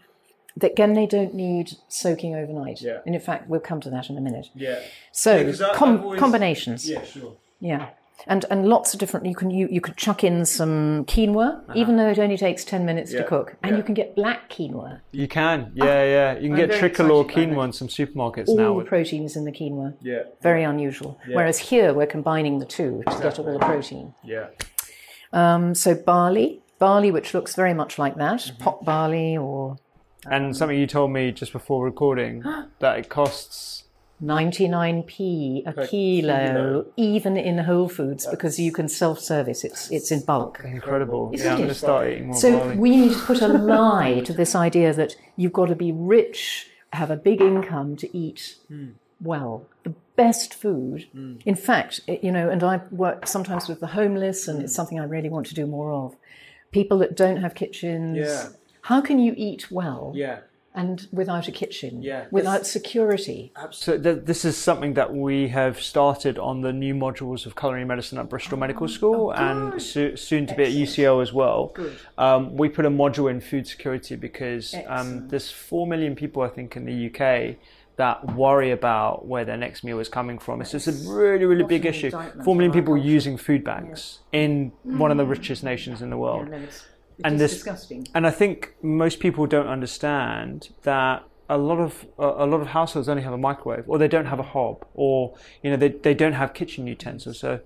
That again, they don't need soaking overnight. Yeah. And in fact, we'll come to that in a minute. Yeah. So, I- com- always- combinations. Yeah, sure. Yeah. And and lots of different. You can you, you could chuck in some quinoa, Uh-huh. even though it only takes ten minutes Yeah, to cook, and yeah. you can get black quinoa. You can, yeah, yeah. You can get tricolor excited by quinoa in some supermarkets All now. the with- protein is in the quinoa. Yeah, Very unusual. Whereas here we're combining the two to get all the protein. yeah. Um, so barley, barley, which looks very much like that, Mm-hmm. pot barley or And something you told me just before recording that it costs 99p a Per kilo, kilo. even in Whole Foods, because you can self-service. It's it's in bulk. incredible. Isn't yeah, I'm it? going to start eating more So barley. we need to put a lie to this idea that you've got to be rich, have a big income to eat well. The best food, in fact, you know, and I work sometimes with the homeless, and it's something I really want to do more of. People that don't have kitchens. Yeah. How can you eat well yeah. And without a kitchen? Yeah. Without security? Absolutely. So th- this is something that we have started on the new modules of culinary medicine at Bristol Medical School and so- soon to be at UCL as well. Um, we put a module in food security because um, there's four million people, I think, in the UK that worry about where their next meal is coming from. It's just a really, really big issue. Four million people using food banks in one of the richest nations in the world. And this- disgusting. And I think most people don't understand that a lot of a lot of households only have a microwave, or they don't have a hob, or you know they they don't have kitchen utensils. So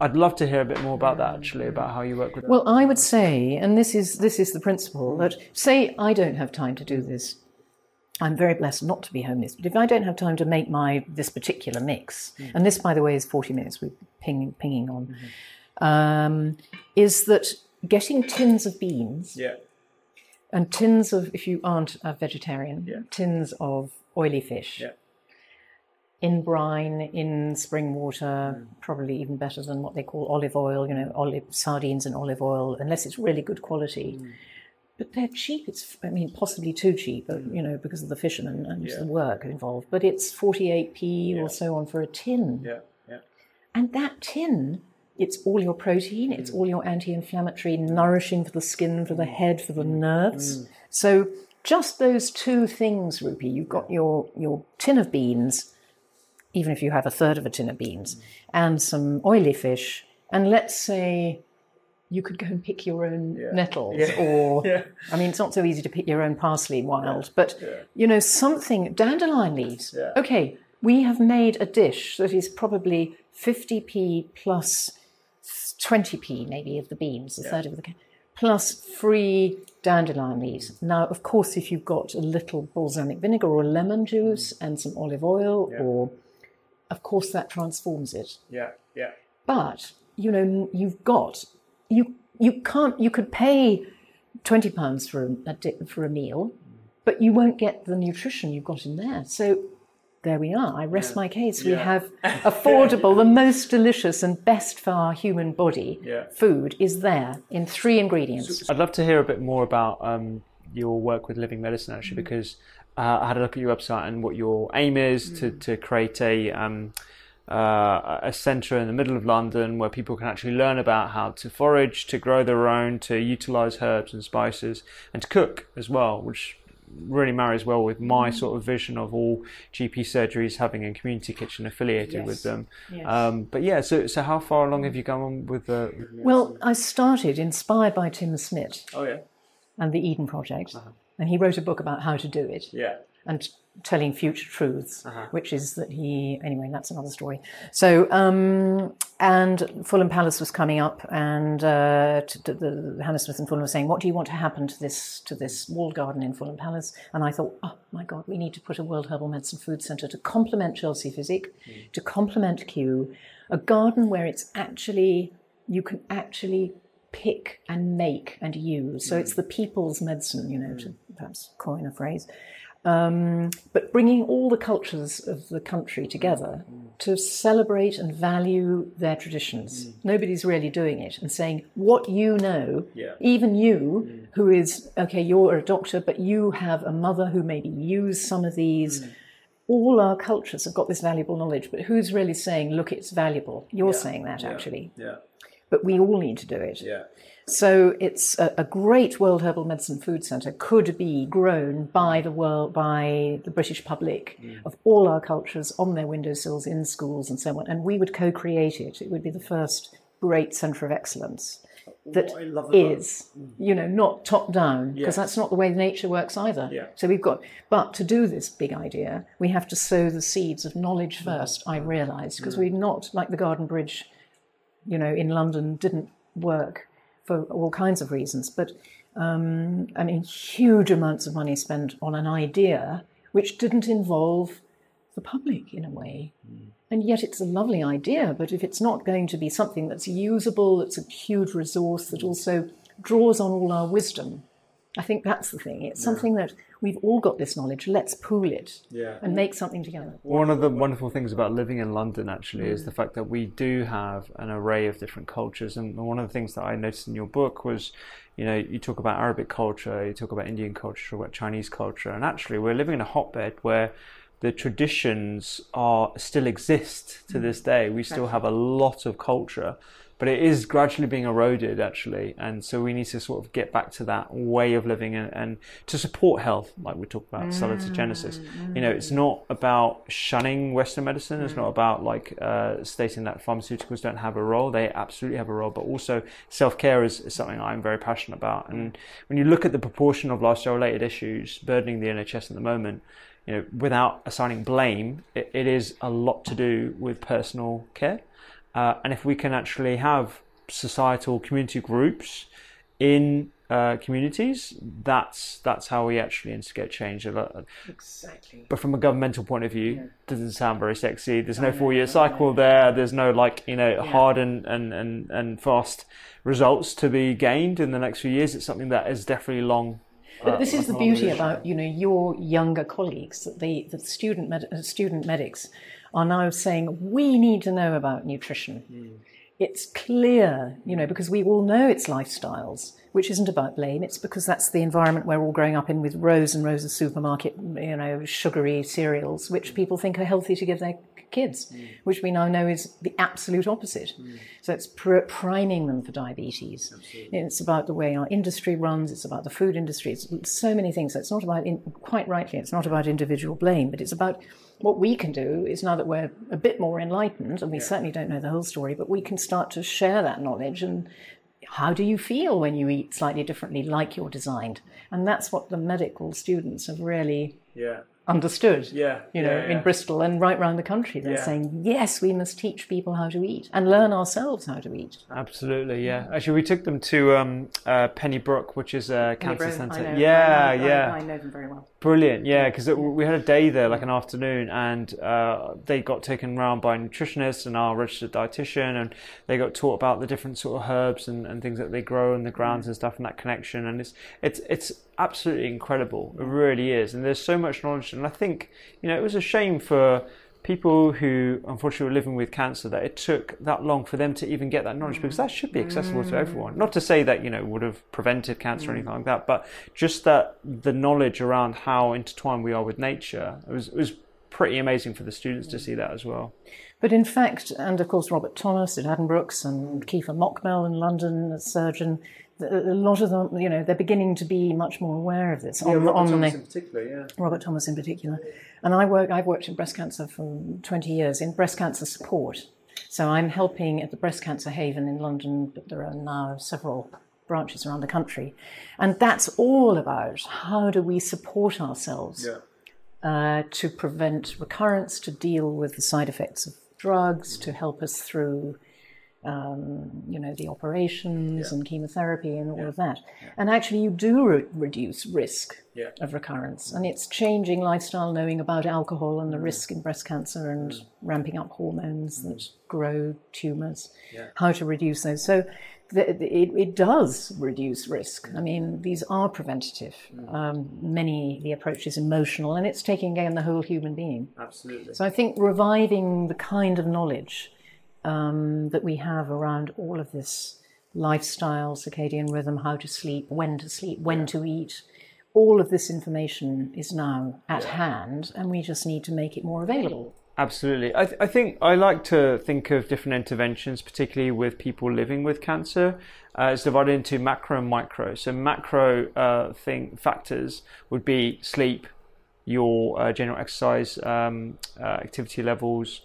I'd love to hear a bit more about that actually, about how you work with. Well, I would say, and this is this is the principle that say I don't have time to do this. I'm very blessed not to be homeless, but if I don't have time to make my this particular mix, and this, by the way, is 40 minutes we're pinging, pinging on, um, is that getting tins of beans yeah, and tins of, if you aren't a vegetarian, Yeah. tins of oily fish. Yeah. In brine, in spring water, Mm. probably even better than what they call olive oil, you know, olive sardines and olive oil, unless it's really good quality. Mm. But they're cheap. It's, I mean, possibly too cheap, but, you know, because of the fishermen and Mm. Yeah. the work involved. But it's 48p or so on for a tin. yeah, yeah. And that tin, it's all your protein, Mm. it's all your anti inflammatory, nourishing for the skin, for the head, for the Mm. nerves. So just those two things, Rupy, you've got your, your tin of beans, even if you have a third of a tin of beans, Mm. and some oily fish, and let's say you could go and pick your own nettles or Yeah. I mean it's not so easy to pick your own parsley wild, but you know, something dandelion leaves. Yeah. Okay, we have made a dish that is probably 50p plus 20p maybe of the beans, a third of the plus free dandelion leaves. Now, of course, if you've got a little balsamic vinegar or lemon juice mm. and some olive oil, or of course that transforms it. Yeah, yeah. But you know, you've got you you can't you could pay twenty pounds for a, a di- for a meal, mm. but you won't get the nutrition you've got in there. So there we are. I rest my case. We Yeah. have affordable, the most delicious and best for our human body Yeah. food is there in three ingredients. I'd love to hear a bit more about um, your work with living medicine, actually, because uh, I had a look at your website and what your aim is to, to create a um, uh, a centre in the middle of London where people can actually learn about how to forage, to grow their own, to utilise herbs and spices, and to cook as well, which really marries well with my sort of vision of all GP surgeries having a community kitchen affiliated with them. Yes. Um, but yeah, so so how far along have you gone with the? Well, I started inspired by Tim Smit Oh yeah, and the Eden Project, and he wrote a book about how to do it. yeah, and telling future truths, which is that he anyway. That's another story. So, um, and Fulham Palace was coming up, and uh, t- t- the Hammersmith and Fulham were saying, "What do you want to happen to this to this walled garden in Fulham Palace?" And I thought, "Oh my God, we need to put a World Herbal Medicine Food Centre to complement Chelsea Physic, to complement Kew, a garden where it's actually." you can actually pick and make and use. So it's the people's medicine, you know, to perhaps coin a phrase. Um, but bringing all the cultures of the country together to celebrate and value their traditions. Mm. Nobody's really doing it and saying what you know, Yeah. even you, mm. who is, okay, you're a doctor, but you have a mother who maybe used some of these. Mm. All our cultures have got this valuable knowledge, but who's really saying, look, it's valuable? You're saying that actually, Yeah. but we all need to do it. Yeah. So it's a, a great World Herbal Medicine Food Centre could be grown by the world, by the British public mm. of all our cultures on their windowsills in schools and so on, and we would co-create it. It would be the first great centre of excellence that is, What I love about- is, mm. you know, not top down because Yes. that's not the way nature works either. Yeah. So we've got, but to do this big idea, we have to sow the seeds of knowledge mm. first. I realised because we're not like the Garden Bridge you know, in London didn't work for all kinds of reasons. But um, I mean, huge amounts of money spent on an idea which didn't involve the public in a way. And yet it's a lovely idea, but if it's not going to be something that's usable, that's a huge resource that also draws on all our wisdom, I think that's the thing. It's something that we've all got this knowledge, let's pool it Yeah. and make something together. One of the wonderful things about living in London actually is mm. the fact that we do have an array of different cultures. And one of the things that I noticed in your book was, you know, you talk about Arabic culture, you talk about Indian culture, you talk about Chinese culture, and actually we're living in a hotbed where the traditions are still exist to mm. this day. We still have a lot of culture, but it is gradually being eroded actually, and so we need to sort of get back to that way of living and, and to support health, like we talk about salutogenesis. You know, it's not about shunning Western medicine. It's not about like uh, stating that pharmaceuticals don't have a role. They absolutely have a role, but also self care is, is something I'm very passionate about. And when you look at the proportion of lifestyle related issues burdening the NHS at the moment, you know, without assigning blame, it, it is a lot to do with personal care. Uh, and if we can actually have societal community groups in uh, communities, that's that's how we actually instigate change. Exactly. But from a governmental point of view, doesn't sound very sexy. There's no four-year cycle there. There's no like you know hard and, and, and, and fast results to be gained in the next few years. It's something that is definitely long. But uh, this is the beauty about you know your younger colleagues that the the student med- student medics are now saying we need to know about nutrition. Hmm. It's clear, you know, because we all know it's lifestyles, which isn't about blame. It's because that's the environment we're all growing up in with rows and rows of supermarket, you know, sugary cereals, which hmm. people think are healthy to give their kids, hmm. which we now know is the absolute opposite. So it's pr- priming them for diabetes. It's about the way our industry runs. It's about the food industry. It's so many things. So it's not about, in, quite rightly, it's not about individual blame, but it's about what we can do is now that we're a bit more enlightened, and we certainly don't know the whole story, but we can start to share that knowledge and how do you feel when you eat slightly differently like you're designed and that's what the medical students have really Yeah. understood Yeah, you know yeah, yeah. in bristol and right round the country they're Yeah. saying yes we must teach people how to eat and learn ourselves how to eat Absolutely, yeah. Actually, we took them to um, uh, Penny Brohn, which is a cancer I centre. know, yeah, I know, I- yeah. I know them very well Brilliant, yeah, because we had a day there, like an afternoon, and uh, they got taken around by nutritionists and our registered dietitian, and they got taught about the different sort of herbs and, and things that they grow in the grounds and stuff, and that connection, and it's it's it's absolutely incredible. It really is, and there's so much knowledge, and I think you know it was a shame for people who unfortunately were living with cancer that it took that long for them to even get that knowledge because that should be accessible to mm. everyone. Not to say that you know would have prevented cancer or mm. anything like that but just that the knowledge around how intertwined we are with nature it was, it was pretty amazing for the students to mm. see that as well. But in fact, and of course Robert Thomas at Addenbrooke's and Kefah Mokbel in London, a surgeon, a lot of them, you know, they're beginning to be much more aware of this. on, on the, particular yeah Robert Thomas in particular. And I work, I've worked in breast cancer for 20 years in breast cancer support. So I'm helping at the Breast Cancer Haven in London, but there are now several branches around the country. And that's all about how do we support ourselves uh, to prevent recurrence, to deal with the side effects of drugs, to help us through um, you know, the operations yeah. and chemotherapy and all yeah. of that. Yeah. And actually, you do re- reduce risk of recurrence. And it's changing lifestyle, knowing about alcohol and the mm. risk in breast cancer and mm. ramping up hormones mm. that grow tumors, how to reduce those. So the, it, it, does reduce risk. I mean, these are preventative. Mm. Um, many the approach is emotional, and it's taking again the whole human being. Absolutely. So I think reviving the kind of knowledge um, that we have around all of this lifestyle, circadian rhythm, how to sleep, when to sleep, when yeah. to eat. All of this information is now at yeah. hand, and we just need to make it more available. Absolutely. I, th- I, think I like to think of different interventions, particularly with people living with cancer. Uh, it's divided into macro and micro. So, macro uh, thing factors would be sleep, your uh, general exercise um, uh, activity levels,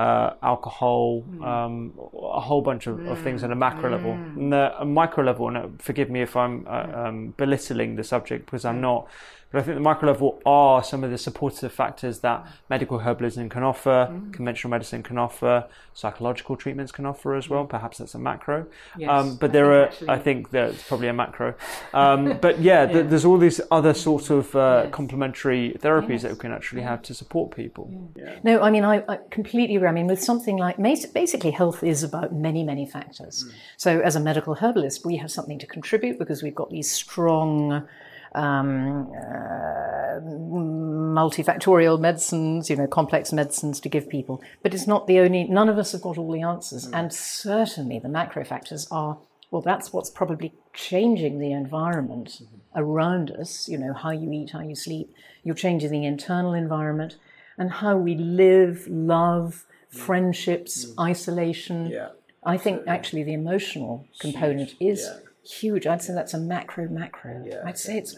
uh, alcohol, mm. um, a whole bunch of, mm. of, things on a macro mm. level. And the, a micro level, and forgive me if I'm uh, um, belittling the subject because I'm not, but I think the micro level are some of the supportive factors that medical herbalism can offer, mm. conventional medicine can offer, psychological treatments can offer as well. Perhaps that's a macro. Yes, um, but I there are, actually. I think that's probably a macro. Um, but yeah, yeah. there's all these other sort of uh, yes. complementary therapies yes. that we can actually have to support people. Yeah. Yeah. No, I mean, I, I, completely agree. I mean, with something like basically health is about many, many factors. Mm. So as a medical herbalist, we have something to contribute because we've got these strong um, uh, multifactorial medicines, you know, complex medicines to give people. But it's not the only, none of us have got all the answers. Mm. And certainly the macro factors are, well, that's what's probably changing the environment mm-hmm. around us, you know, how you eat, how you sleep. You're changing the internal environment and how we live, love, mm. friendships, mm. isolation. Yeah. I think actually the emotional component is. Yeah huge. I'd say that's a macro macro. Yeah, I'd say it's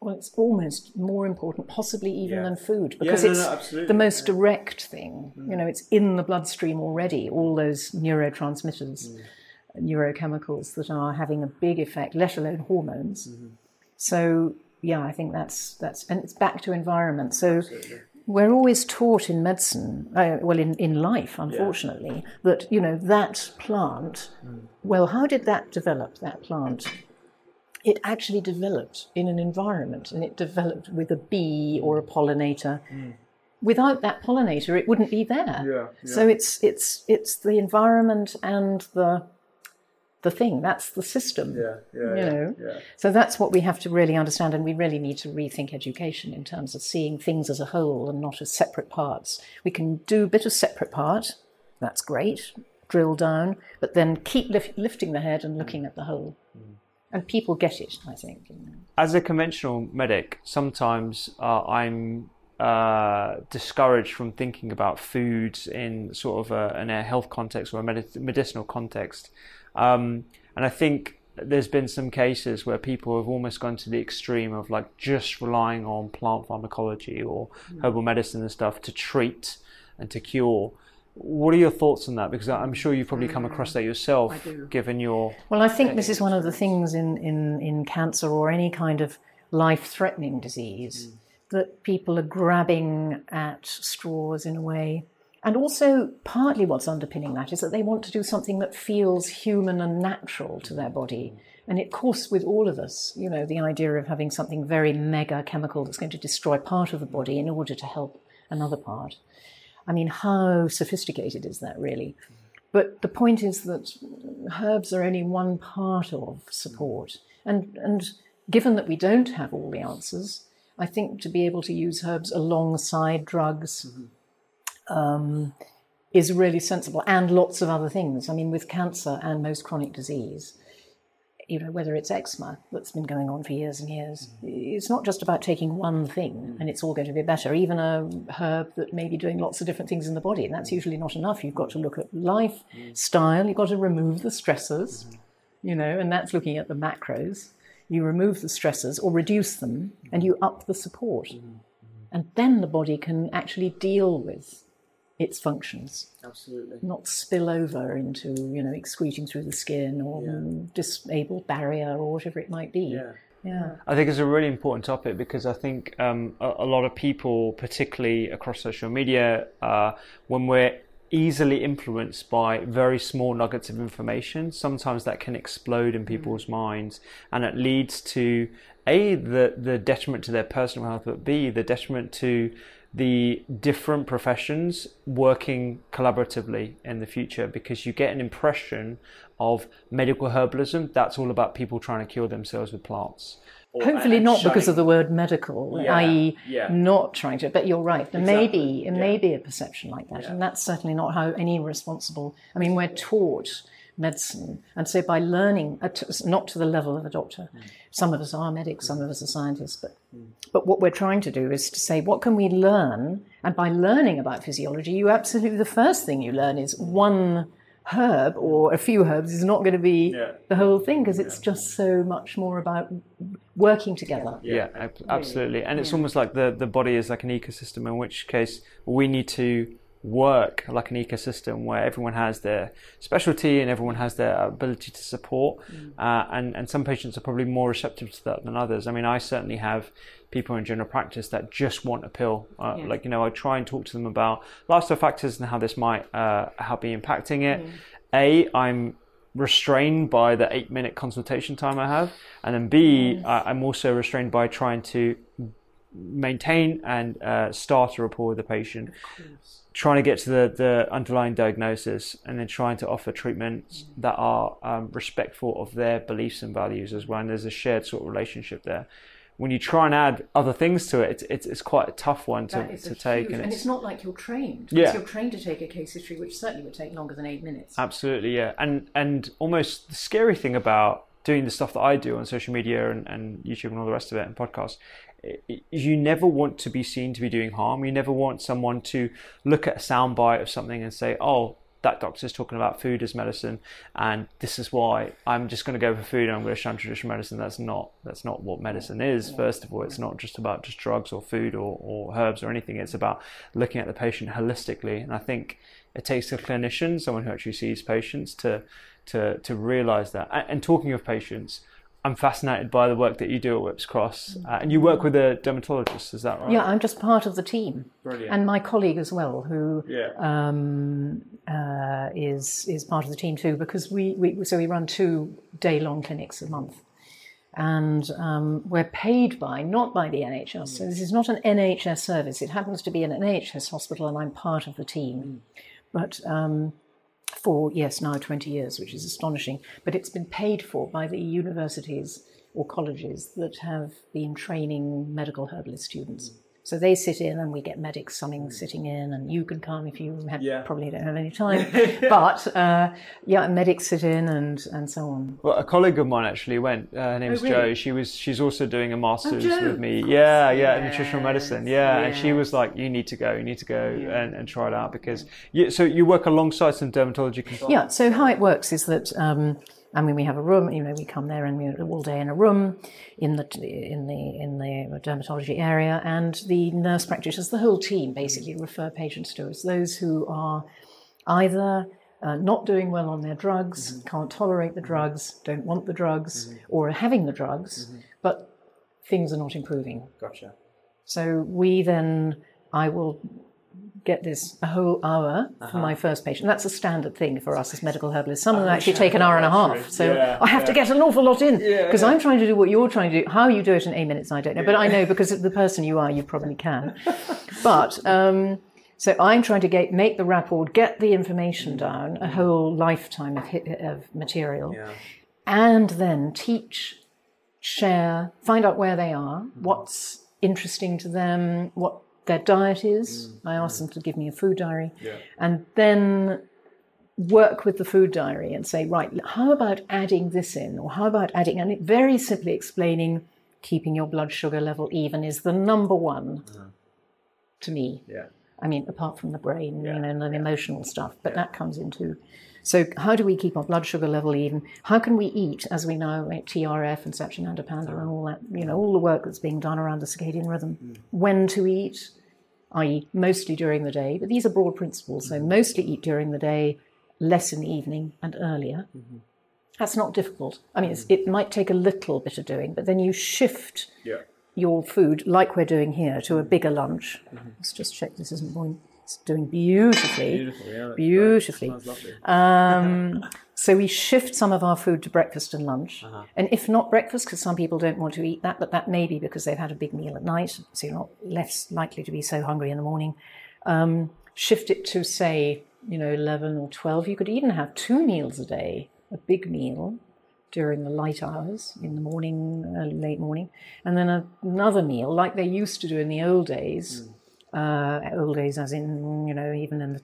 well, it's almost more important, possibly even yeah. than food, because yeah, no, it's no, the most direct thing. Mm. You know, it's in the bloodstream already. All those neurotransmitters, mm. neurochemicals that are having a big effect, let alone hormones. Mm-hmm. So yeah, I think that's that's and it's back to environment. So. Absolutely we're always taught in medicine, uh, well, in, in life, unfortunately, yeah. that, you know, that plant, mm. well, how did that develop, that plant? It actually developed in an environment and it developed with a bee or a pollinator. Mm. Without that pollinator, it wouldn't be there. Yeah, yeah. So it's, it's, it's the environment and the the thing. That's the system. Yeah, yeah, you yeah, know. Yeah. So that's what we have to really understand, and we really need to rethink education in terms of seeing things as a whole and not as separate parts. We can do a bit of separate part. That's great. Drill down, but then keep lif- lifting the head and looking at the whole. Mm. And people get it, I think. As a conventional medic, sometimes uh, I'm uh, discouraged from thinking about foods in sort of a, in a health context or a medicinal context. Um, and I think there's been some cases where people have almost gone to the extreme of like just relying on plant pharmacology or mm. herbal medicine and stuff to treat and to cure. What are your thoughts on that? Because I'm sure you've probably come across that yourself, given your. Well, I think this is one of the things in, in, in cancer or any kind of life threatening disease mm. That people are grabbing at straws in a way and also, partly what's underpinning that is that they want to do something that feels human and natural to their body. And of course, with all of us, you know, the idea of having something very mega chemical that's going to destroy part of the body in order to help another part. I mean, how sophisticated is that really? But the point is that herbs are only one part of support. And, and given that we don't have all the answers, I think to be able to use herbs alongside drugs, mm-hmm um, is really sensible, and lots of other things. I mean, with cancer and most chronic disease, you know, whether it's eczema that's been going on for years and years, mm. it's not just about taking one thing mm. and it's all going to be better. Even a herb that may be doing lots of different things in the body, and that's mm. usually not enough. You've got to look at lifestyle, you've got to remove the stressors, mm-hmm. you know, and that's looking at the macros. You remove the stressors or reduce them, and you up the support. Mm-hmm. And then the body can actually deal with its functions. Absolutely. Not spill over into, you know, excreting through the skin or yeah. disable barrier or whatever it might be. Yeah. Yeah. I think it's a really important topic because I think um, a, a, lot of people, particularly across social media, uh, when we're easily influenced by very small nuggets of information. Sometimes that can explode in hmm. people's minds, and it leads to a the the detriment to their personal health, but b the detriment to the different professions working collaboratively in the future because you get an impression of medical herbalism that's all about people trying to cure themselves with plants Hopefully not because of the word medical, Yeah, i.e., yeah. not trying to. But you're right. There may be, Exactly, it may be a perception like that, and that's certainly not how any responsible. I mean, we're taught medicine, and so by learning, uh, not to the level of a doctor. Some of us are medics, some of us are scientists, but but what we're trying to do is to say, what can we learn? And by learning about physiology, you absolutely the first thing you learn is one herb or a few herbs is not going to be Yeah. the whole thing because it's just so much more about working together. Yeah, ab- absolutely. And it's almost like the, the body is like an ecosystem, in which case we need to work like an ecosystem where everyone has their specialty and everyone has their ability to support. Uh, and, and some patients are probably more receptive to that than others. I mean, I certainly have people in general practice that just want a pill. Uh, Like, you know, I try and talk to them about lifestyle factors and how this might uh, how be impacting it. A, I'm restrained by the eight minute consultation time I have, and then B, I- I'm also restrained by trying to maintain and uh, start a rapport with the patient, trying to get to the, the underlying diagnosis, and then trying to offer treatments that are um, respectful of their beliefs and values as well. And there's a shared sort of relationship there. When you try and add other things to it, it's, it's, it's quite a tough one to, to take. huge- and it's not like you're trained. Yeah. You're trained to take a case history, which certainly would take longer than eight minutes. Absolutely, yeah. And and almost the scary thing about doing the stuff that I do on social media and, and YouTube and all the rest of it and podcasts i- i- is you never want to be seen to be doing harm. You never want someone to look at a soundbite of something and say, oh, that doctor's talking about food as medicine and this is why I'm just going to go for food and I'm going to shun traditional medicine. That's not that's not what medicine is. First of all, it's not just about just drugs or food or, or herbs or anything. It's about looking at the patient holistically. And I think it takes a clinician, someone who actually sees patients, to to to realise that. And, and talking of patients, I'm fascinated by the work that you do at Whipps Cross, uh, and you work with a dermatologist. Is that right? Yeah, I'm just part of the team, Brilliant. and my colleague as well, who Yeah. um, uh, is is part of the team too. Because we, we so we run two day long clinics a month, and um, we're paid by not by the NHS. So this is not an NHS service. It happens to be an NHS hospital, and I'm part of the team. But um, for yes, now 20 years, which is astonishing. But it's been paid for by the universities or colleges that have been training medical herbalist students. So they sit in, and we get medics coming, sitting in, and you can come if you had, Yeah. probably don't have any time. but uh, yeah, medics sit in, and and so on. Well, a colleague of mine actually went. Uh, her name's Oh, really? Jo. She was. She's also doing a master's Jo, with me. of Yeah, course. yeah, in nutritional medicine. Yeah, and she was like, "You need to go. You need to go and, and try it out because." You, so you work alongside some dermatology consultants. Yeah. So how it works is that um, I mean we have a room. You know, we come there and we're all day in a room in the in the in the dermatology area, and the nurse practitioners, the whole team, basically refer patients to us. Those who are either uh, not doing well on their drugs, mm-hmm. can't tolerate the mm-hmm. drugs, don't want the drugs, mm-hmm. or are having the drugs, but things are not improving. Gotcha. So we then, I will get this a whole hour for my first patient. That's a standard thing for us as medical herbalists. Some of them actually take an hour and a half. So Yeah, I have to get an awful lot in because I'm trying to do what you're trying to do. How you do it in eight minutes, I don't know. But I know because of the person you are, you probably can. But um, so I'm trying to get, make the rapport, get the information down, a whole lifetime of, of material, and then teach share, find out where they are, what's interesting to them, what their diet is. Mm, I ask mm. them to give me a food diary, and then work with the food diary and say, right, how about adding this in, or how about adding, and it very simply explaining keeping your blood sugar level even is the number one mm. to me. Yeah. I mean, apart from the brain, you know, and the emotional stuff, but that comes into. So, how do we keep our blood sugar level even? How can we eat, as we know, like TRF and Satchidananda Panda and all that, you know, all the work that's being done around the circadian rhythm? Mm. When to eat, i.e., mostly during the day, but these are broad principles. So, mm. mostly eat during the day, less in the evening, and earlier. Mm-hmm. That's not difficult. I mean, it's, mm. it might take a little bit of doing, but then you shift Yeah. your food, like we're doing here, to a bigger lunch. Mm-hmm. Let's just check this isn't going It's doing beautifully. Beautiful, yeah. Beautifully. great. Sounds lovely. Um, so we shift some of our food to breakfast and lunch. Uh-huh. And if not breakfast, because some people don't want to eat that, but that may be because they've had a big meal at night, so you're not less likely to be so hungry in the morning. Um, shift it to, say, you know, 11 or 12. You could even have two meals a day, a big meal during the light hours in the morning, early, late morning, and then a, another meal like they used to do in the old days. Uh, old days, as in, you know, even in the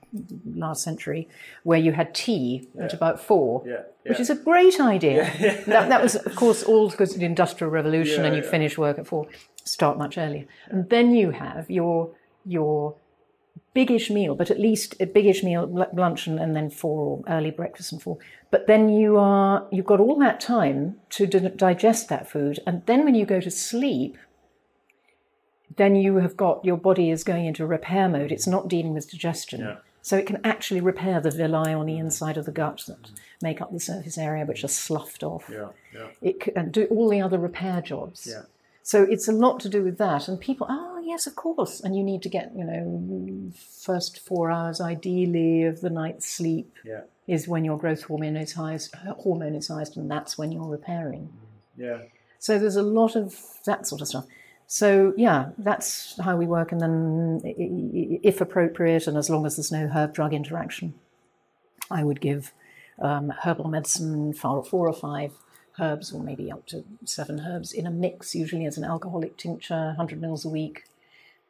last century, where you had tea at about four, Yeah, which is a great idea. That, that was, of course, all because of the Industrial Revolution, Yeah, and you yeah. finish work at four, start much earlier, and then you have your your biggish meal, but at least a biggish meal, l- lunch and, and then four or early breakfast and four. But then you are you've got all that time to d- digest that food, and then when you go to sleep, then you have got your body is going into repair mode. It's not dealing with digestion. Yeah. So it can actually repair the villi on the inside of the gut that make up the surface area, which are sloughed off. Yeah, yeah. It can and do all the other repair jobs. Yeah. So it's a lot to do with that. And people, oh yes, of course. And you need to get, you know, first four hours ideally of the night's sleep Yeah. is when your growth hormone is highest, uh, hormone is highest, and that's when you're repairing. Yeah. So there's a lot of that sort of stuff. So yeah, that's how we work. And then, if appropriate, and as long as there's no herb-drug interaction, I would give um, herbal medicine, four, four or five herbs, or maybe up to seven herbs in a mix, usually as an alcoholic tincture, 100 mils a week.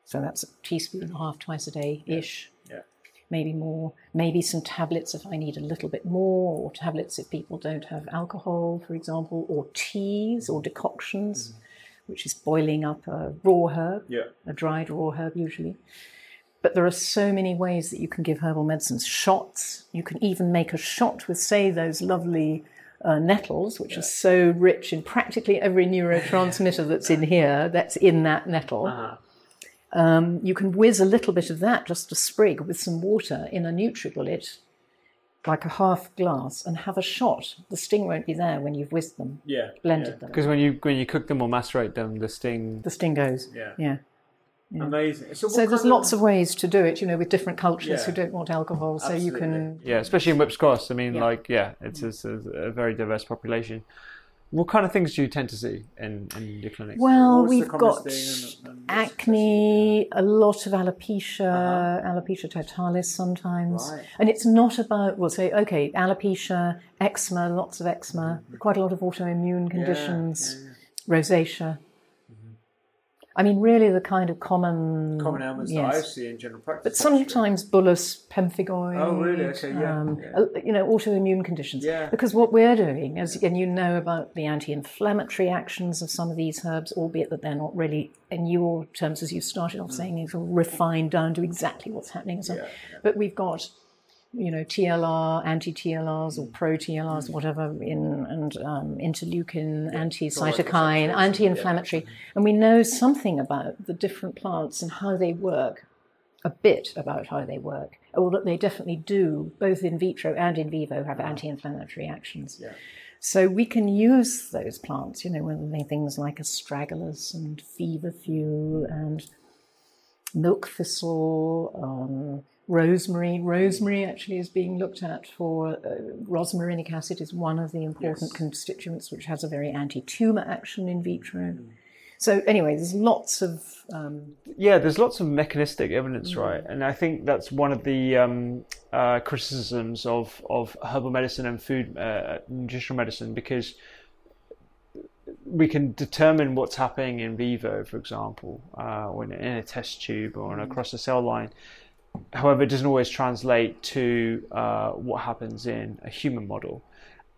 So that's a teaspoon and a half twice a day ish Yeah. maybe more, maybe some tablets if I need a little bit more, or tablets if people don't have alcohol, for example, or teas or decoctions, which is boiling up a raw herb, Yeah. a dried raw herb usually. But there are so many ways that you can give herbal medicines. Shots, you can even make a shot with, say, those lovely uh, nettles, which are so rich in practically every neurotransmitter that's in here, that's in that nettle. Uh-huh. Um, you can whiz a little bit of that, just a sprig, with some water in a NutriBullet, like a half glass, and have a shot. The sting won't be there when you've whisked them, Yeah. blended them. Because when you when you cook them or macerate them, the sting. The sting goes. Yeah. Yeah. Amazing. So, So there's lots of ways to do it, you know, with different cultures who don't want alcohol. So you can. Yeah, especially in Whipps Cross. I mean, Yeah. like, yeah, it's, mm. it's a, a very diverse population. What kind of things do you tend to see in, in your clinic? Well, we've got and- and acne, a lot of alopecia, alopecia totalis sometimes. Uh-huh. Right. And it's not about, we'll say, okay, alopecia, eczema, lots of eczema, quite a lot of autoimmune conditions, Mm-hmm. yeah, rosacea. I mean, really the kind of common. Common ailments yes. that I see in general practice. But actually. sometimes bullous pemphigoid. Oh, really? Okay, yeah, um, yeah. You know, autoimmune conditions. Yeah. Because what we're doing, as and you know about the anti-inflammatory actions of some of these herbs, albeit that they're not really, in your terms, as you started off saying, it's all refined down to exactly what's happening. So, Mm. Yeah, yeah. but we've got. You know, TLR, anti-TLRs or pro-TLRs, whatever, in and um, interleukin, anti-cytokine, anti-inflammatory, and we know something about the different plants and how they work a bit about how they work, or that they definitely do, both in vitro and in vivo, have anti inflammatory actions. Yeah. So we can use those plants, you know, whether they things like astragalus and feverfew and milk thistle, um, rosemary. Rosemary actually is being looked at for uh, rosmarinic acid is one of the important Yes. constituents which has a very anti-tumor action in vitro. So anyway, there's lots of um, Yeah, there's lots of mechanistic evidence, Mm. right? And I think that's one of the um, uh, criticisms of, of herbal medicine and food, uh, nutritional medicine, because we can determine what's happening in vivo, for example, uh, or in, a test tube or Mm. across a cell line. However, it doesn't always translate to uh, what happens in a human model.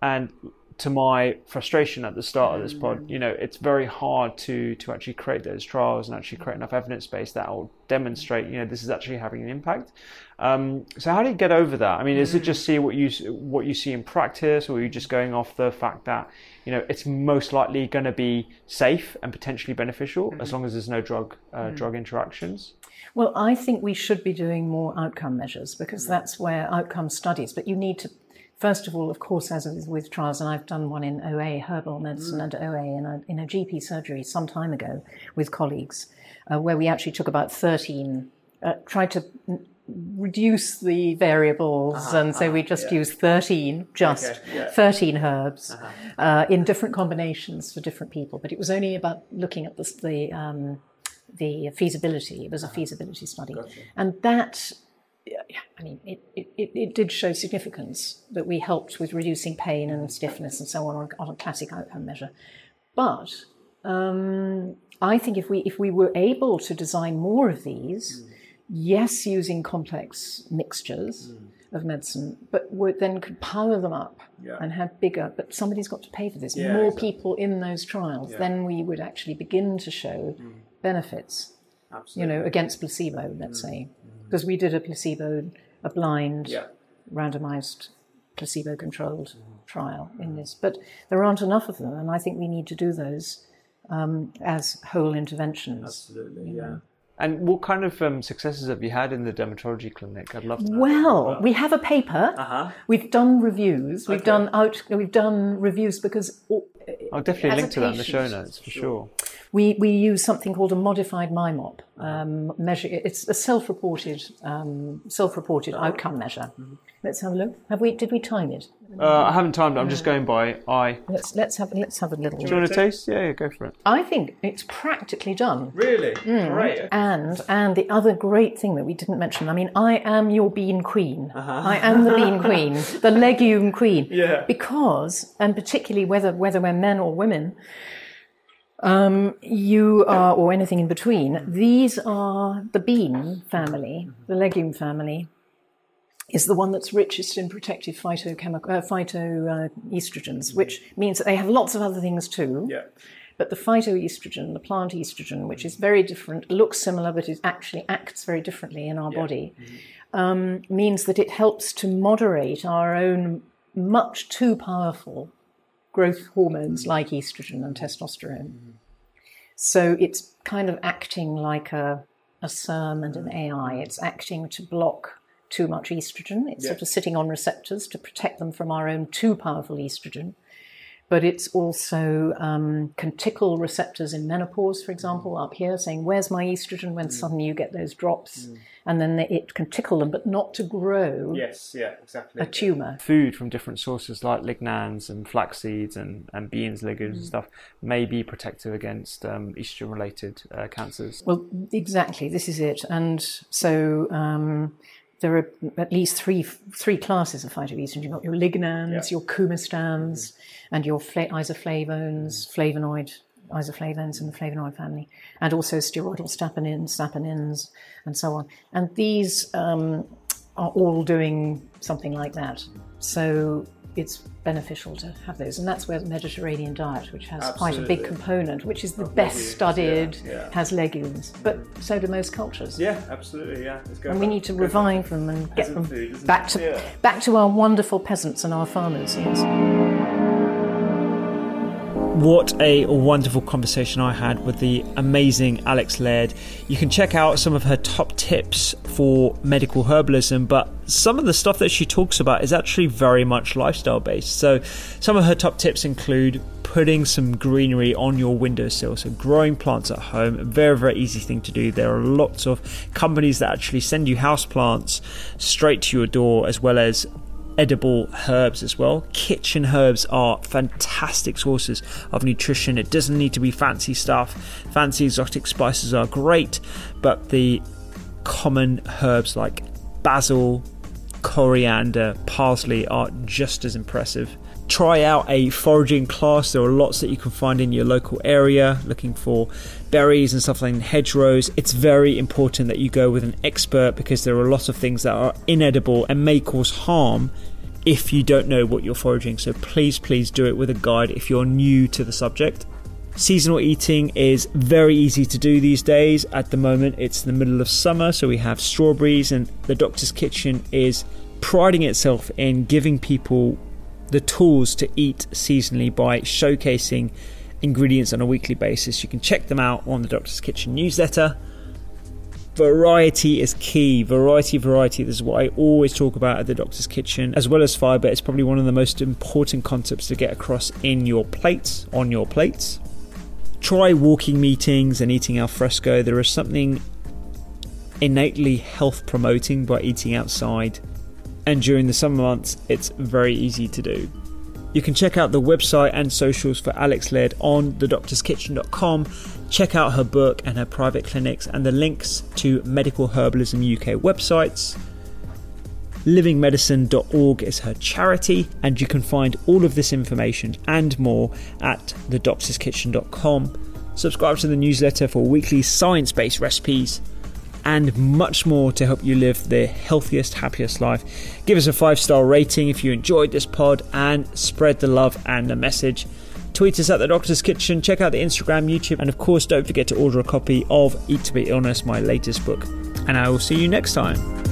And to my frustration at the start of this pod, you know, it's very hard to to actually create those trials and actually create enough evidence base that will demonstrate, you know, this is actually having an impact. Um, so how do you get over that? I mean, is it just see what you what you see in practice, or are you just going off the fact that you know it's most likely going to be safe and potentially beneficial as long as there's no drug uh, drug interactions? Well, I think we should be doing more outcome measures because that's where outcome studies, but you need to, first of all, of course, as with, with trials, and I've done one in OA, herbal medicine, and OA in a, in a GP surgery some time ago with colleagues, uh, where we actually took about 13, uh, tried to mm, reduce the variables, Uh-huh, and so we just use 13, just Okay, yeah. 13 herbs Uh-huh. uh, in different combinations for different people. But it was only about looking at the, the, um, the feasibility. It was a Uh-huh. feasibility study. And that, yeah, I mean, it, it, it, did show significance that we helped with reducing pain and stiffness and so on on, on a classic outcome measure. But um, I think if we if we were able to design more of these, yes, using complex mixtures of medicine, but then could power them up Yeah. and have bigger. But somebody's got to pay for this. Yeah, more exactly. people in those trials, then we would actually begin to show benefits. You know, against placebo, let's say, because we did a placebo, a blind, Yeah. randomized, placebo-controlled trial in this. But there aren't enough of them, and I think we need to do those um, as whole interventions. Absolutely, yeah. And what kind of um, successes have you had in the dermatology clinic? I'd love to know. Well, we have a paper. Uh-huh. We've done reviews. We've Okay. done out. We've done reviews because I'll definitely link to that in the show notes for sure. We we use something called a modified MYMOP um, measure. It's a self-reported um, self-reported outcome measure. Let's have a look. Have we? Did we time it? Uh, I haven't timed it. I'm just going by eye. Let's let's have let's have a little. Do you want a taste? Yeah, yeah, go for it. I think it's practically done. Really? Great. And and the other great thing that we didn't mention, I mean, I am your bean queen. I am the bean queen, the legume queen. Yeah. Because, and particularly whether whether we're men or women, um, you are, or anything in between, these are the bean family, the legume family. Is the one that's richest in protective phytochemical uh, phytoestrogens, which means that they have lots of other things too. Yeah. But the phytoestrogen, the plant estrogen, which is very different, looks similar, but it actually acts very differently in our body, um, means that it helps to moderate our own much too powerful growth hormones like estrogen and testosterone. So it's kind of acting like a, a SERM and an AI. It's acting to block too much estrogen. It's sort of sitting on receptors to protect them from our own too powerful estrogen but it's also um, can tickle receptors in menopause, for example, up here, saying, Where's my estrogen? when suddenly you get those drops. And then it can tickle them, but not to grow Yes, yeah, exactly. a tumour. Food from different sources like lignans and flax seeds and, and beans, legumes Mm. and stuff may be protective against um, estrogen related uh, cancers. Well, exactly, this is it. And so um, there are at least three three classes of phytoestrogens. You've got your lignans, your coumestans, and your fla- isoflavones, flavonoid isoflavones in the flavonoid family, and also steroidal stapenins, saponins, and so on. And these um, are all doing something like that. So it's beneficial to have those. And that's where the Mediterranean diet, which has quite a big component, which is the best studied, yeah, yeah. has legumes. But so do most cultures. Yeah, absolutely. Yeah. And we need to revive them and get them food, back to Yeah. back to our wonderful peasants and our farmers. Yes. What a wonderful conversation I had with the amazing Alex Laird. You can check out some of her top tips for medical herbalism, but some of the stuff that she talks about is actually very much lifestyle based. So, some of her top tips include putting some greenery on your windowsill, so growing plants at home, very, very easy thing to do. There are lots of companies that actually send you house plants straight to your door, as well as edible herbs as well. Kitchen herbs are fantastic sources of nutrition. It doesn't need to be fancy stuff. Fancy exotic spices are great, but the common herbs like basil, coriander, parsley are just as impressive. Try out a foraging class. There are lots that you can find in your local area looking for berries and stuff like hedgerows. It's very important that you go with an expert because there are a lot of things that are inedible and may cause harm if you don't know what you're foraging. So please, please do it with a guide if you're new to the subject. Seasonal eating is very easy to do these days. At the moment, it's the middle of summer, so we have strawberries, and the Doctor's Kitchen is priding itself in giving people the tools to eat seasonally by showcasing ingredients on a weekly basis. You can check them out on the Doctor's Kitchen newsletter. Variety is key. Variety, variety. This is what I always talk about at the Doctor's Kitchen, as well as fiber. It's probably one of the most important concepts to get across in your plates, on your plates. Try walking meetings and eating al fresco. There is something innately health promoting by eating outside. And during the summer months, it's very easy to do. You can check out the website and socials for Alex Laird on thedoctorskitchen.com. Check out her book and her private clinics and the links to Medical Herbalism UK websites. Livingmedicine.org is her charity, and you can find all of this information and more at thedoctorskitchen.com. Subscribe to the newsletter for weekly science based recipes and much more to help you live the healthiest, happiest life. Give us a five star rating if you enjoyed this pod and spread the love and the message. Tweet us at the Doctor's Kitchen, check out the Instagram, YouTube, and of course, don't forget to order a copy of Eat to Beat Illness, my latest book. And I will see you next time.